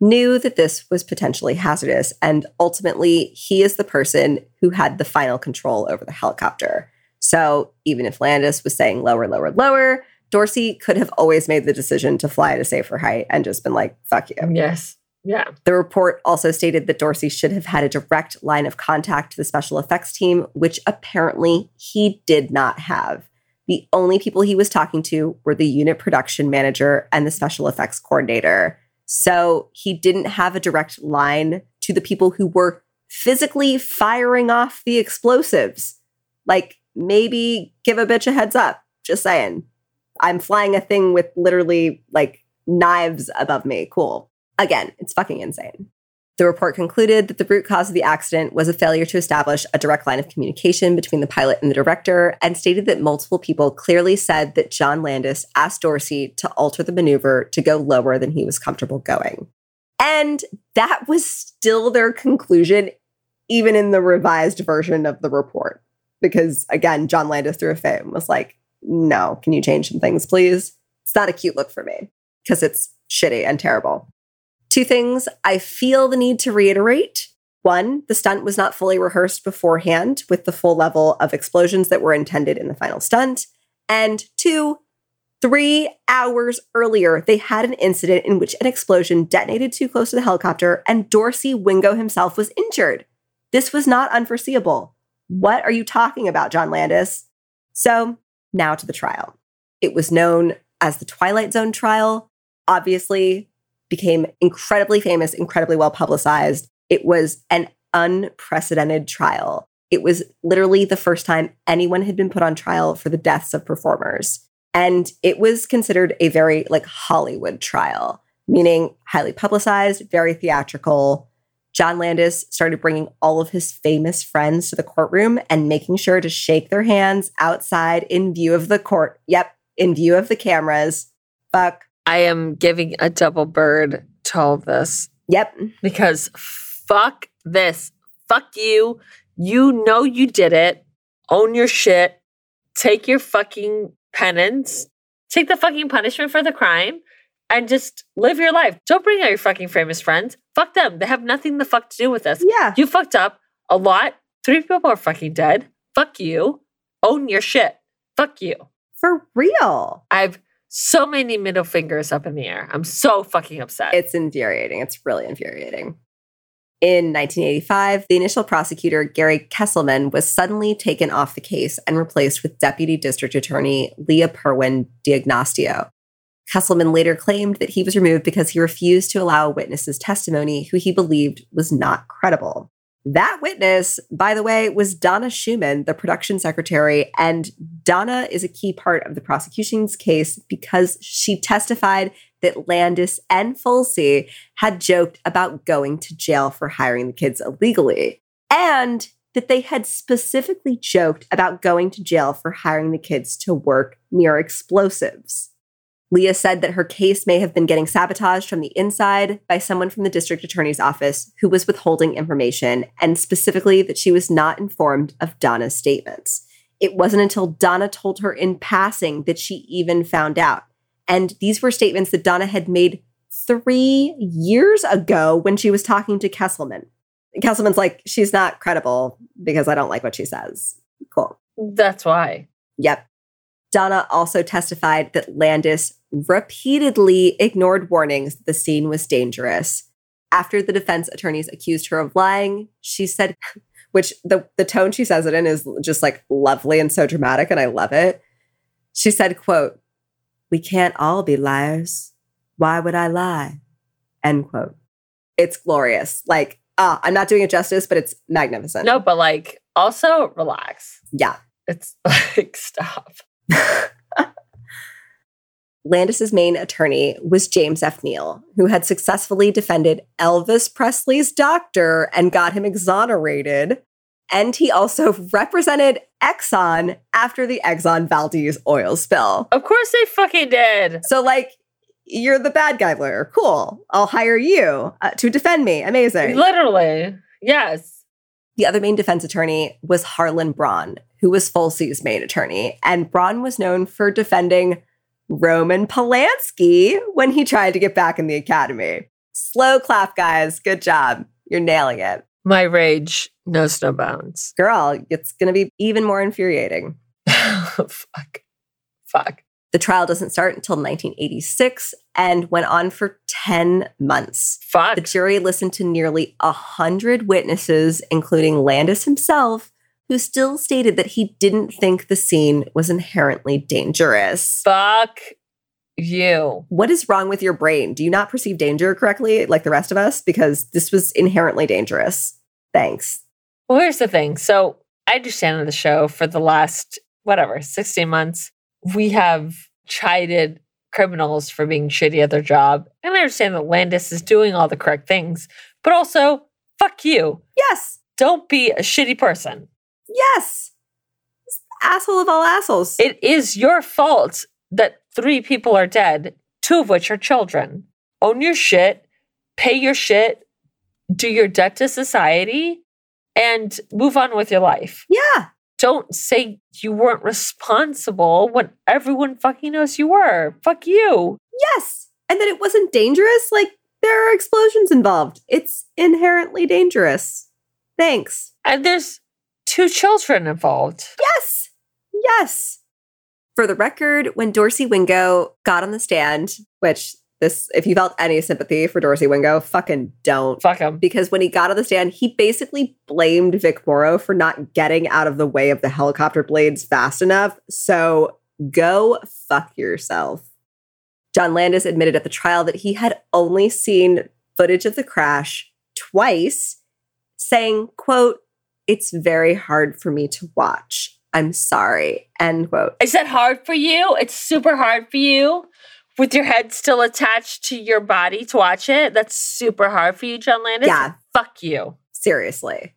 knew that this was potentially hazardous. And ultimately, he is the person who had the final control over the helicopter. So even if Landis was saying lower, lower, lower, Dorcey could have always made the decision to fly at a safer height and just been like, fuck you. Yes. Yeah. The report also stated that Dorcey should have had a direct line of contact to the special effects team, which apparently he did not have. The only people he was talking to were the unit production manager and the special effects coordinator. So he didn't have a direct line to the people who were physically firing off the explosives. Like, maybe give a bitch a heads up. Just saying. I'm flying a thing with literally like knives above me. Cool. Again, it's fucking insane. The report concluded that the root cause of the accident was a failure to establish a direct line of communication between the pilot and the director, and stated that multiple people clearly said that John Landis asked Dorcey to alter the maneuver to go lower than he was comfortable going. And that was still their conclusion, even in the revised version of the report. Because again, John Landis threw a fit and was like, no, can you change some things, please? It's not a cute look for me because it's shitty and terrible. Two things I feel the need to reiterate. One, the stunt was not fully rehearsed beforehand with the full level of explosions that were intended in the final stunt. And two, three hours earlier, they had an incident in which an explosion detonated too close to the helicopter and Dorcey Wingo himself was injured. This was not unforeseeable. What are you talking about, John Landis? So, now to the trial. It was known as the Twilight Zone trial. Obviously, became incredibly famous, incredibly well publicized. It was an unprecedented trial. It was literally the first time anyone had been put on trial for the deaths of performers. And it was considered a very like Hollywood trial, meaning highly publicized, very theatrical. John Landis started bringing all of his famous friends to the courtroom and making sure to shake their hands outside in view of the court. Yep, in view of the cameras. Fuck. I am giving a double bird to all this Yep. because fuck this. Fuck you. You know you did it. Own your shit. Take your fucking penance. Take the fucking punishment for the crime and just live your life. Don't bring out your fucking famous friends. Fuck them. They have nothing the fuck to do with this. Yeah. You fucked up a lot. Three people are fucking dead. Fuck you. Own your shit. Fuck you. For real. I've so many middle fingers up in the air. I'm so fucking upset. It's infuriating. It's really infuriating. In 1985, the initial prosecutor, Gary Kesselman, was suddenly taken off the case and replaced with Deputy District Attorney Lea Purwin D'Agostino. Kesselman later claimed that he was removed because he refused to allow a witness's testimony who he believed was not credible. That witness, by the way, was Donna Schumann, the production secretary. And Donna is a key part of the prosecution's case because she testified that Landis and Folsey had joked about going to jail for hiring the kids illegally. and that they had specifically joked about going to jail for hiring the kids to work near explosives. Leah said that her case may have been getting sabotaged from the inside by someone from the district attorney's office who was withholding information, and specifically that she was not informed of Donna's statements. It wasn't until Donna told her in passing that she even found out. And these were statements that Donna had made three years ago when she was talking to Kesselman. Kesselman's like, she's not credible because I don't like what she says. Cool. That's why. Yep. Donna also testified that Landis repeatedly ignored warnings that the scene was dangerous. After the defense attorneys accused her of lying, she said, which the, the tone she says it in is just like lovely and so dramatic, and I love it. She said, quote, We can't all be liars. Why would I lie? End quote. It's glorious. Like, ah, I'm not doing it justice, but it's magnificent. No, but like also relax. Yeah. It's like stop. Landis's main attorney was James F. Neal, who had successfully defended Elvis Presley's doctor and got him exonerated. And he also represented Exxon after the Exxon Valdez oil spill. Of course they fucking did. So, like, you're the bad guy lawyer. Cool. I'll hire you uh, to defend me. Amazing. Literally. Yes. The other main defense attorney was Harland Braun, who was Folsey's main attorney. And Braun was known for defending Roman Polanski when he tried to get back in the academy. Slow clap, guys. Good job. You're nailing it. My rage knows no bounds. Girl, it's going to be even more infuriating. Fuck. Fuck. The trial doesn't start until 1986 and went on for 10 months. Fuck. The jury listened to nearly 100 witnesses, including Landis himself, who still stated that he didn't think the scene was inherently dangerous. Fuck you. What is wrong with your brain? Do you not perceive danger correctly like the rest of us? Because this was inherently dangerous. Thanks. Well, here's the thing. So I understand on the show for the last, whatever, 16 months, we have chided criminals for being shitty at their job. And I understand that Landis is doing all the correct things, but also, fuck you. Yes. Don't be a shitty person. Yes. Asshole of all assholes. It is your fault that three people are dead, two of which are children. Own your shit, pay your shit, do your debt to society, and move on with your life. yeah. Don't say you weren't responsible when everyone fucking knows you were. Fuck you. Yes. And that it wasn't dangerous. Like, there are explosions involved. It's inherently dangerous. Thanks. And there's two children involved. Yes. Yes. For the record, when Dorcey Wingo got on the stand, which this, if you felt any sympathy for Dorcey Wingo, fucking don't. Fuck them. Because when he got on the stand, he basically blamed Vic Morrow for not getting out of the way of the helicopter blades fast enough. So go fuck yourself. John Landis admitted at the trial that he had only seen footage of the crash twice, saying, quote, it's very hard for me to watch. I'm sorry. End quote. Is that hard for you? It's super hard for you with your head still attached to your body to watch it. That's super hard for you, John Landis. Yeah. Fuck you. Seriously.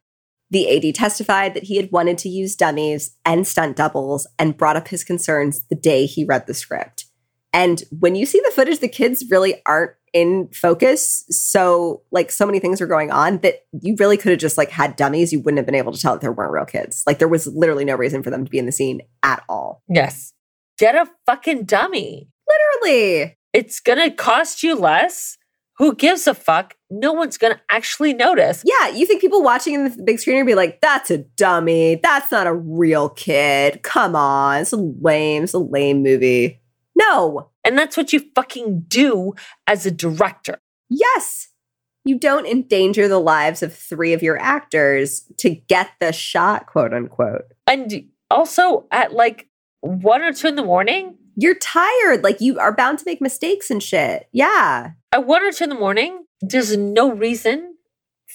The AD testified that he had wanted to use dummies and stunt doubles and brought up his concerns the day he read the script. And when you see the footage, the kids really aren't in focus. So, like, so many things are going on that you really could have just like had dummies. You wouldn't have been able to tell that there weren't real kids. Like, there was literally no reason for them to be in the scene at all. Yes. Get a fucking dummy. Literally. It's gonna cost you less. Who gives a fuck? No one's gonna actually notice. Yeah, you think people watching in the big screen are be like, that's a dummy. That's not a real kid. Come on. It's a lame, it's a lame movie. No. And that's what you fucking do as a director. Yes. You don't endanger the lives of three of your actors to get the shot, quote unquote. And also at like one or two in the morning, You're tired. Like you are bound to make mistakes and shit. Yeah. at one or two in the morning, there's mm-hmm. no reason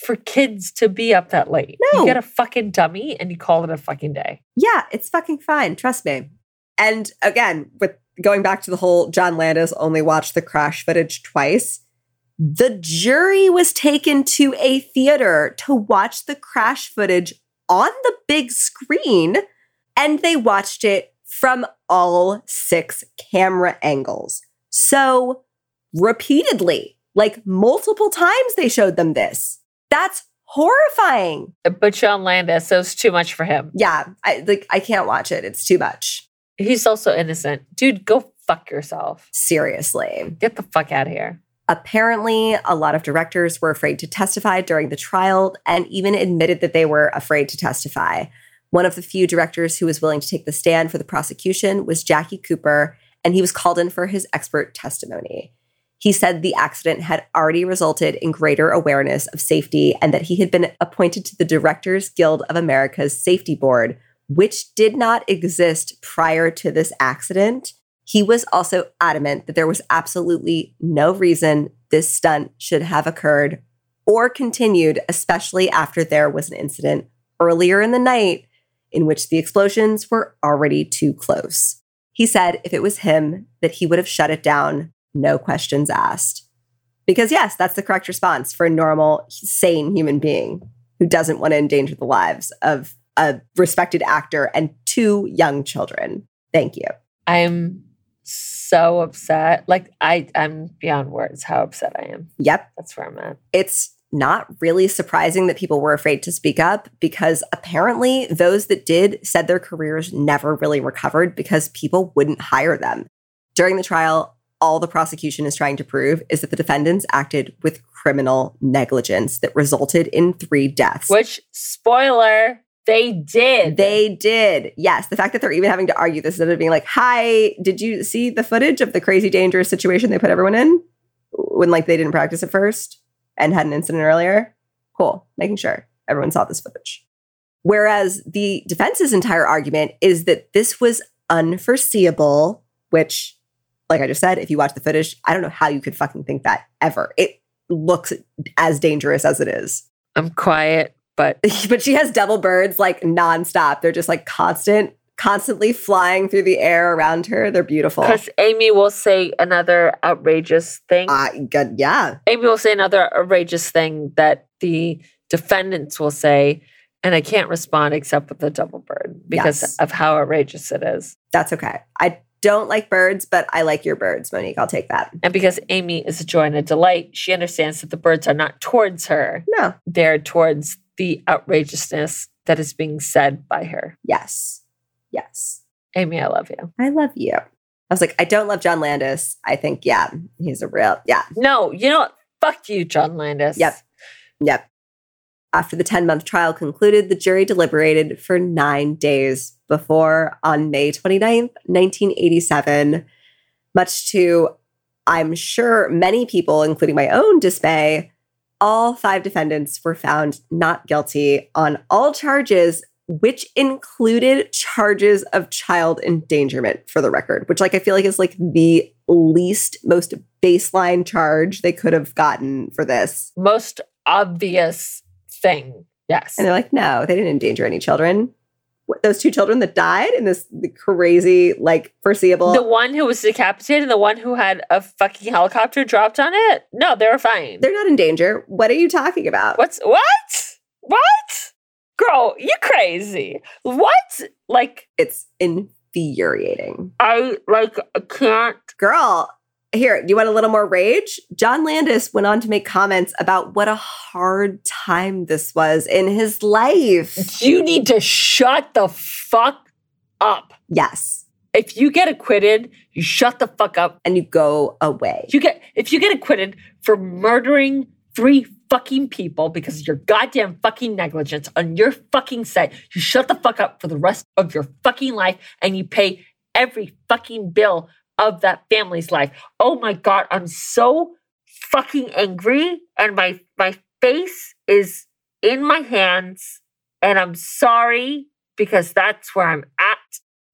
for kids to be up that late. No. You get a fucking dummy and you call it a fucking day. Yeah, it's fucking fine. Trust me. And again, with going back to the whole John Landis only watched the crash footage twice, The jury was taken to a theater to watch the crash footage on the big screen, and they watched it from all six camera angles. So, repeatedly, like multiple times, they showed them this. That's horrifying. But John Landis, it was too much for him. Yeah, I like I can't watch it. It's too much. He's also innocent. Dude, go fuck yourself. Seriously. Get the fuck out of here. Apparently, a lot of directors were afraid to testify during the trial and even admitted that they were afraid to testify. One of the few directors who was willing to take the stand for the prosecution was Jackie Cooper, and he was called in for his expert testimony. He said the accident had already resulted in greater awareness of safety and that he had been appointed to the Directors Guild of America's Safety Board, which did not exist prior to this accident. He was also adamant that there was absolutely no reason this stunt should have occurred or continued, especially after there was an incident earlier in the night in which the explosions were already too close. He said if it was him, that he would have shut it down no questions asked. Because, yes, that's the correct response for a normal, sane human being who doesn't want to endanger the lives of a respected actor and two young children. Thank you. I'm so upset. Like I I'm beyond words how upset I am. Yep. That's where I'm at. It's not really surprising that people were afraid to speak up because apparently those that did said their careers never really recovered because people wouldn't hire them. During the trial, all the prosecution is trying to prove is that the defendants acted with criminal negligence that resulted in three deaths. Which, spoiler, they did. They did. Yes. The fact that they're even having to argue this instead of being like, hi, did you see the footage of the crazy dangerous situation they put everyone in when like they didn't practice at first and had an incident earlier? Cool. Making sure everyone saw this footage. Whereas the defense's entire argument is that this was unforeseeable, which like I just said, if you watch the footage, I don't know how you could fucking think that ever. It looks as dangerous as it is. I'm quiet, but but she has double birds like nonstop. They're just like constant, constantly flying through the air around her. They're beautiful. Because Amy will say another outrageous thing. Uh, good, yeah. Amy will say another outrageous thing that the defendants will say, and I can't respond except with the double bird because Yes. of how outrageous it is. That's okay. I don't like birds, but I like your birds, Monique. I'll take that. And because Amy is a joy and a delight, she understands that the birds are not towards her, No. they're towards the outrageousness that is being said by her. Yes. Yes. Amy, I love you. I love you. I was like, I don't love John Landis. I think, yeah, he's a real, yeah. No, you know what? Fuck you, John Landis. Yep. Yep. After the 10 month trial concluded, the jury deliberated for nine days before, on May 29th, 1987, much to, I'm sure, many people, including my own dismay, all five defendants were found not guilty on all charges, which included charges of child endangerment, for the record, which, like, I feel like is like the least, most baseline charge they could have gotten for this. Most obvious thing. Yes. And they're like, no, they didn't endanger any children. What, those two children that died in this crazy, like foreseeable. the one who was decapitated and the one who had a fucking helicopter dropped on it? No, they were fine. they're not in danger. What are you talking about? What's what? What? Girl, you crazy. What? Like It's infuriating. I like can't Girl, here, do you want a little more rage? John Landis went on to make comments about what a hard time this was in his life. you need to shut the fuck up. Yes. If you get acquitted, you shut the fuck up. And you go away. You get if you get acquitted for murdering three fucking people because of your goddamn fucking negligence on your fucking site, you shut the fuck up for the rest of your fucking life and you pay every fucking bill of that family's life. Oh my god, I'm so fucking angry and my my face is in my hands and I'm sorry because that's where I'm at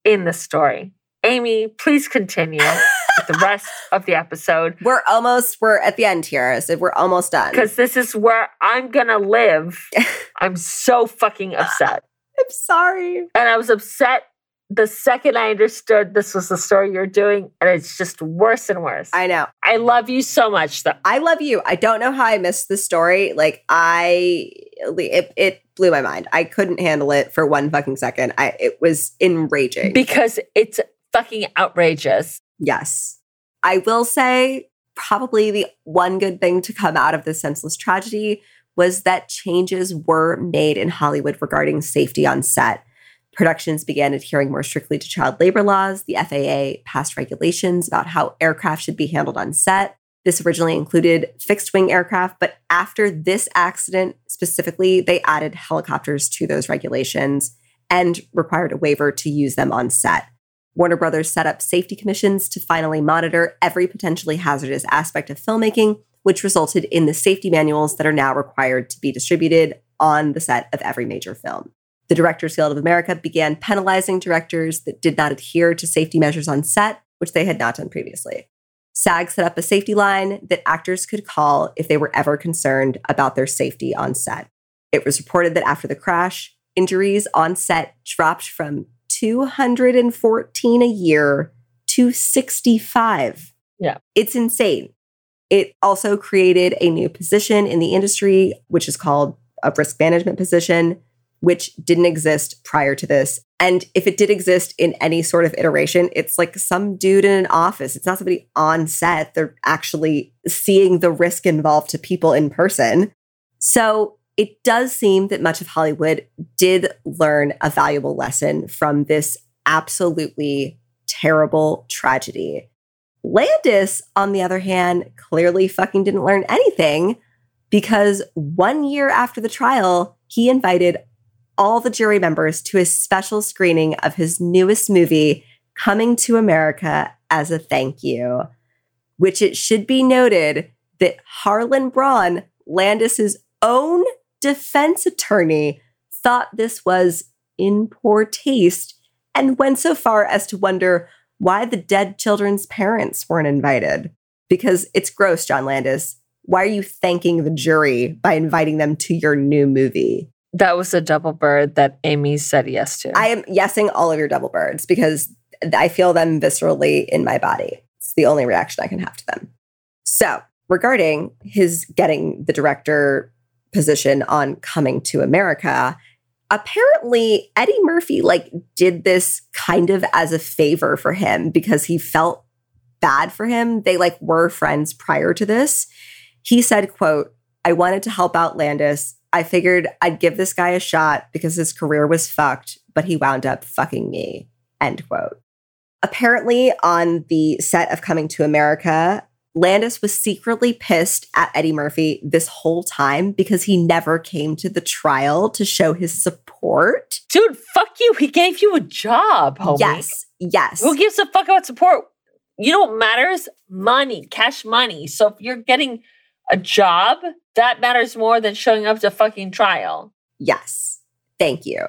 in the story. Amy, please continue with the rest of the episode We're almost, we're at the end here. So we're almost done. because this is where I'm gonna live. I'm so fucking upset. I'm sorry. And I was upset the second I understood this was the story you're doing, and it's just worse and worse. I know. I love you so much, though. I love you. I don't know how I missed the story. Like I, it, it blew my mind. I couldn't handle it for one fucking second. I it was enraging because it's fucking outrageous. Yes, I will say probably the one good thing to come out of this senseless tragedy was that changes were made in Hollywood regarding safety on set. Productions began adhering more strictly to child labor laws. The FAA passed regulations about how aircraft should be handled on set. This originally included fixed wing aircraft, but after this accident specifically, they added helicopters to those regulations and required a waiver to use them on set. Warner Brothers set up safety commissions to finally monitor every potentially hazardous aspect of filmmaking, which resulted in the safety manuals that are now required to be distributed on the set of every major film. The Directors Guild of America began penalizing directors that did not adhere to safety measures on set, which they had not done previously. SAG set up a safety line that actors could call if they were ever concerned about their safety on set. It was reported that after the crash, injuries on set dropped from 214 a year to 65. Yeah. It's insane. It also created a new position in the industry, which is called a risk management position, which didn't exist prior to this. And if it did exist in any sort of iteration, it's like some dude in an office. It's not somebody on set. They're actually seeing the risk involved to people in person. So it does seem that much of Hollywood did learn a valuable lesson from this absolutely terrible tragedy. Landis, on the other hand, clearly fucking didn't learn anything because one year after the trial, he invited all the jury members to a special screening of his newest movie, Coming to America, as a thank you. Which it should be noted that Harland Braun, Landis's own defense attorney, thought this was in poor taste and went so far as to wonder why the dead children's parents weren't invited. Because it's gross, John Landis. Why are you thanking the jury by inviting them to your new movie? That was a double bird that Amy said yes to. I am yesing all of your double birds because I feel them viscerally in my body. It's the only reaction I can have to them. So, regarding his getting the director position on Coming to America, apparently Eddie Murphy like did this kind of as a favor for him because he felt bad for him. They like were friends prior to this. He said, quote, I wanted to help out Landis I figured I'd give this guy a shot because his career was fucked, but he wound up fucking me. End quote. Apparently, on the set of Coming to America, Landis was secretly pissed at Eddie Murphy this whole time because he never came to the trial to show his support. Dude, fuck you. He gave you a job, homie. Yes, yes. Who gives a fuck about support? You know what matters? Money, cash money. So if you're getting a job, that matters more than showing up to fucking trial. Yes. Thank you.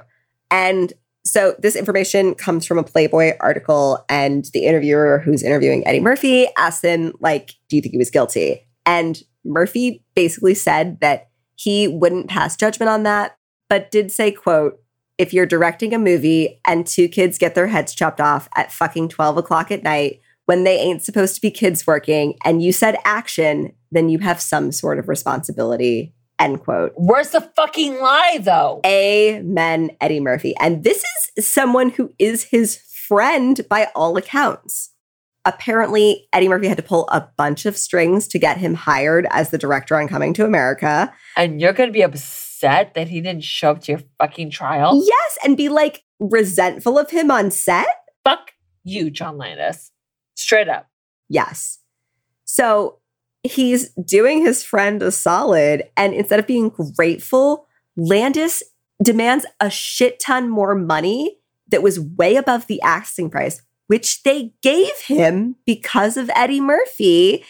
And so this information comes from a Playboy article, and the interviewer who's interviewing Eddie Murphy asked him, like, do you think he was guilty? And Murphy basically said that he wouldn't pass judgment on that, but did say, quote, if you're directing a movie and two kids get their heads chopped off at fucking 12 o'clock at night when they ain't supposed to be kids working and you said action, then you have some sort of responsibility. End quote. Where's the fucking lie though? Amen, Eddie Murphy. And this is someone who is his friend by all accounts. Apparently, Eddie Murphy had to pull a bunch of strings to get him hired as the director on Coming to America. And you're going to be upset that he didn't show up to your fucking trial? Yes, and be like resentful of him on set? Fuck you, John Landis. Straight up. Yes. So he's doing his friend a solid. And instead of being grateful, Landis demands a shit ton more money that was way above the asking price, which they gave him because of Eddie Murphy.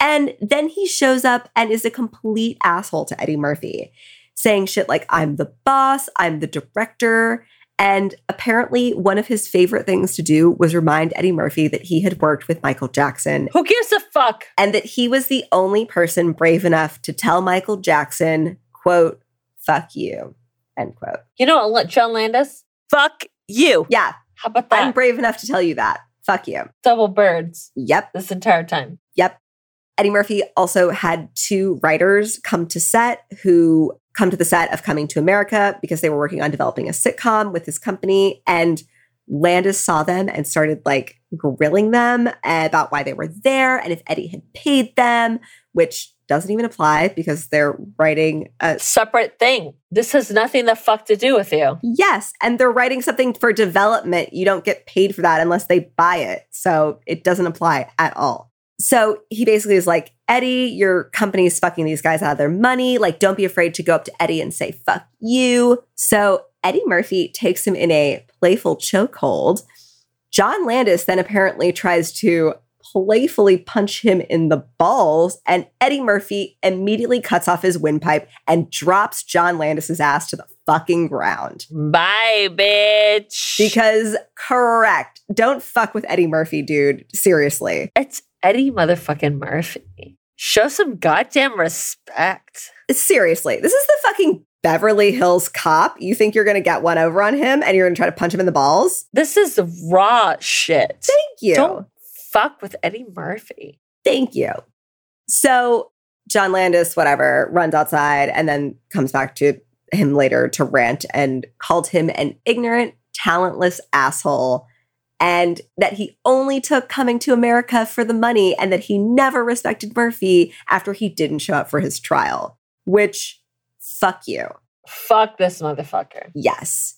And then he shows up and is a complete asshole to Eddie Murphy, saying shit like, I'm the boss, I'm the director. And apparently, one of his favorite things to do was remind Eddie Murphy that he had worked with Michael Jackson. Who gives a fuck? And that he was the only person brave enough to tell Michael Jackson, quote, fuck you, end quote. You know what, John Landis? Fuck you. Yeah. How about that? I'm brave enough to tell you that. Fuck you. Double birds Yep. this entire time. Yep. Eddie Murphy also had two writers come to set who come to the set of Coming to America because they were working on developing a sitcom with his company. And Landis saw them and started like grilling them about why they were there and if Eddie had paid them, which doesn't even apply because they're writing a Separate thing. This has nothing the fuck to do with you. Yes, and they're writing something for development. You don't get paid for that unless they buy it. So it doesn't apply at all. So he basically is like, Eddie, your company's fucking these guys out of their money. Like, don't be afraid to go up to Eddie and say, fuck you. So Eddie Murphy takes him in a playful chokehold. John Landis then apparently tries to playfully punch him in the balls, and Eddie Murphy immediately cuts off his windpipe and drops John Landis's ass to the fucking ground. Bye, bitch. Because correct. Don't fuck with Eddie Murphy, dude. Seriously. it's Eddie motherfucking Murphy. Show some goddamn respect. Seriously. This is the fucking Beverly Hills cop. You think you're going to get one over on him and you're going to try to punch him in the balls? This is raw shit. Thank you. Don't fuck with Eddie Murphy. Thank you. So John Landis, whatever, runs outside and then comes back to him later to rant and called him an ignorant, talentless asshole. And that he only took coming to America for the money and that he never respected Murphy after he didn't show up for his trial. Which, fuck you. Fuck this motherfucker. Yes.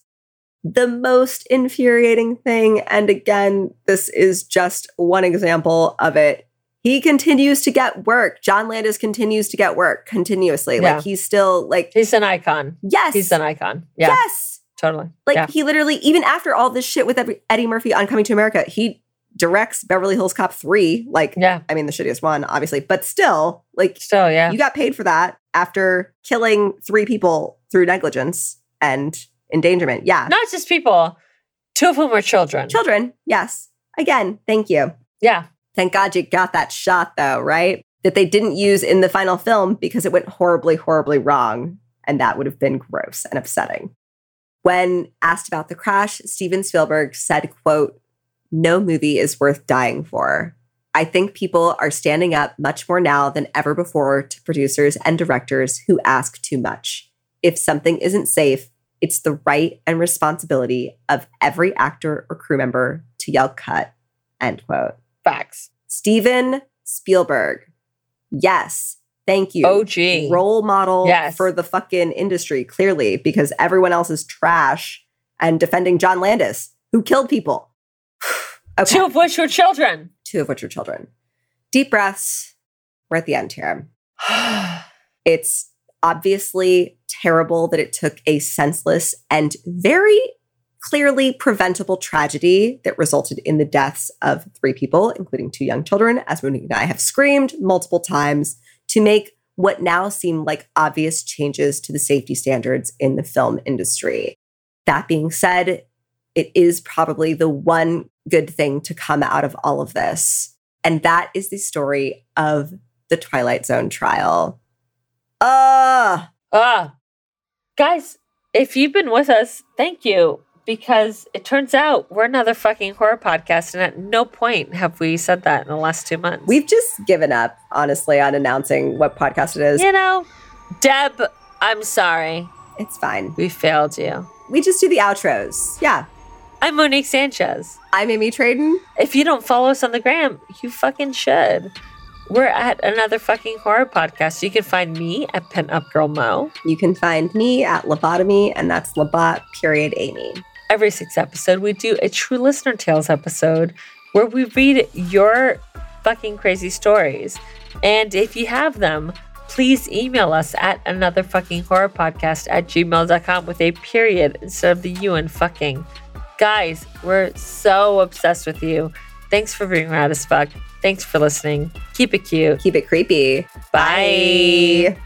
The most infuriating thing, and again, this is just one example of it. He continues to get work. John Landis continues to get work continuously. Yeah. Like he's still like, He's an icon. yes, He's an icon. Yeah, yes. Totally. Like yeah. he literally, even after all this shit with Eddie Murphy on Coming to America, he directs Beverly Hills Cop 3. Like, yeah, I mean, the shittiest one, obviously, but still, like, still, yeah. you got paid for that after killing three people through negligence and endangerment. Yeah. Not just people, two of whom were children. Children, yes. Again, thank you. Yeah, Thank God you got that shot, though, right? That they didn't use in the final film because it went horribly, horribly wrong. And that would have been gross and upsetting. When asked about the crash, Steven Spielberg said, quote, no movie is worth dying for. I think people are standing up much more now than ever before to producers and directors who ask too much. If something isn't safe, it's the right and responsibility of every actor or crew member to yell cut. End quote. facts. Steven Spielberg. Yes. Thank you. OG. Role model Yes. for the fucking industry, clearly, because everyone else is trash and defending John Landis, who killed people. okay. Two of which were children. Two of which were children. Deep breaths. We're at the end here. It's obviously terrible that it took a senseless and very clearly preventable tragedy that resulted in the deaths of three people, including two young children, as Monique and I have screamed multiple times, to make what now seem like obvious changes to the safety standards in the film industry. That being said, it is probably the one good thing to come out of all of this. And that is the story of the Twilight Zone trial. Uh, Ah, guys, if you've been with us, thank you. Because it turns out we're another fucking horror podcast, and at no point have we said that in the last two months. we've just given up, honestly, on announcing what podcast it is. you know, Deb, I'm sorry. It's fine. We failed you. We just do the outros. Yeah. I'm Monique Sanchez. I'm Amy Traden. If you don't follow us on the gram, you fucking should. We're at another fucking horror podcast. You can find me at Pin Up Girl Mo. You can find me at Lobotomy, and that's Lobot period Amy. Every sixth episode, we do a True Listener Tales episode where we read your fucking crazy stories. And if you have them, please email us at another fucking horror podcast at gmail.com with a period instead of the you and fucking. Guys, we're so obsessed with you. Thanks for being rad as fuck. Thanks for listening. Keep it cute. Keep it creepy. Bye. Bye.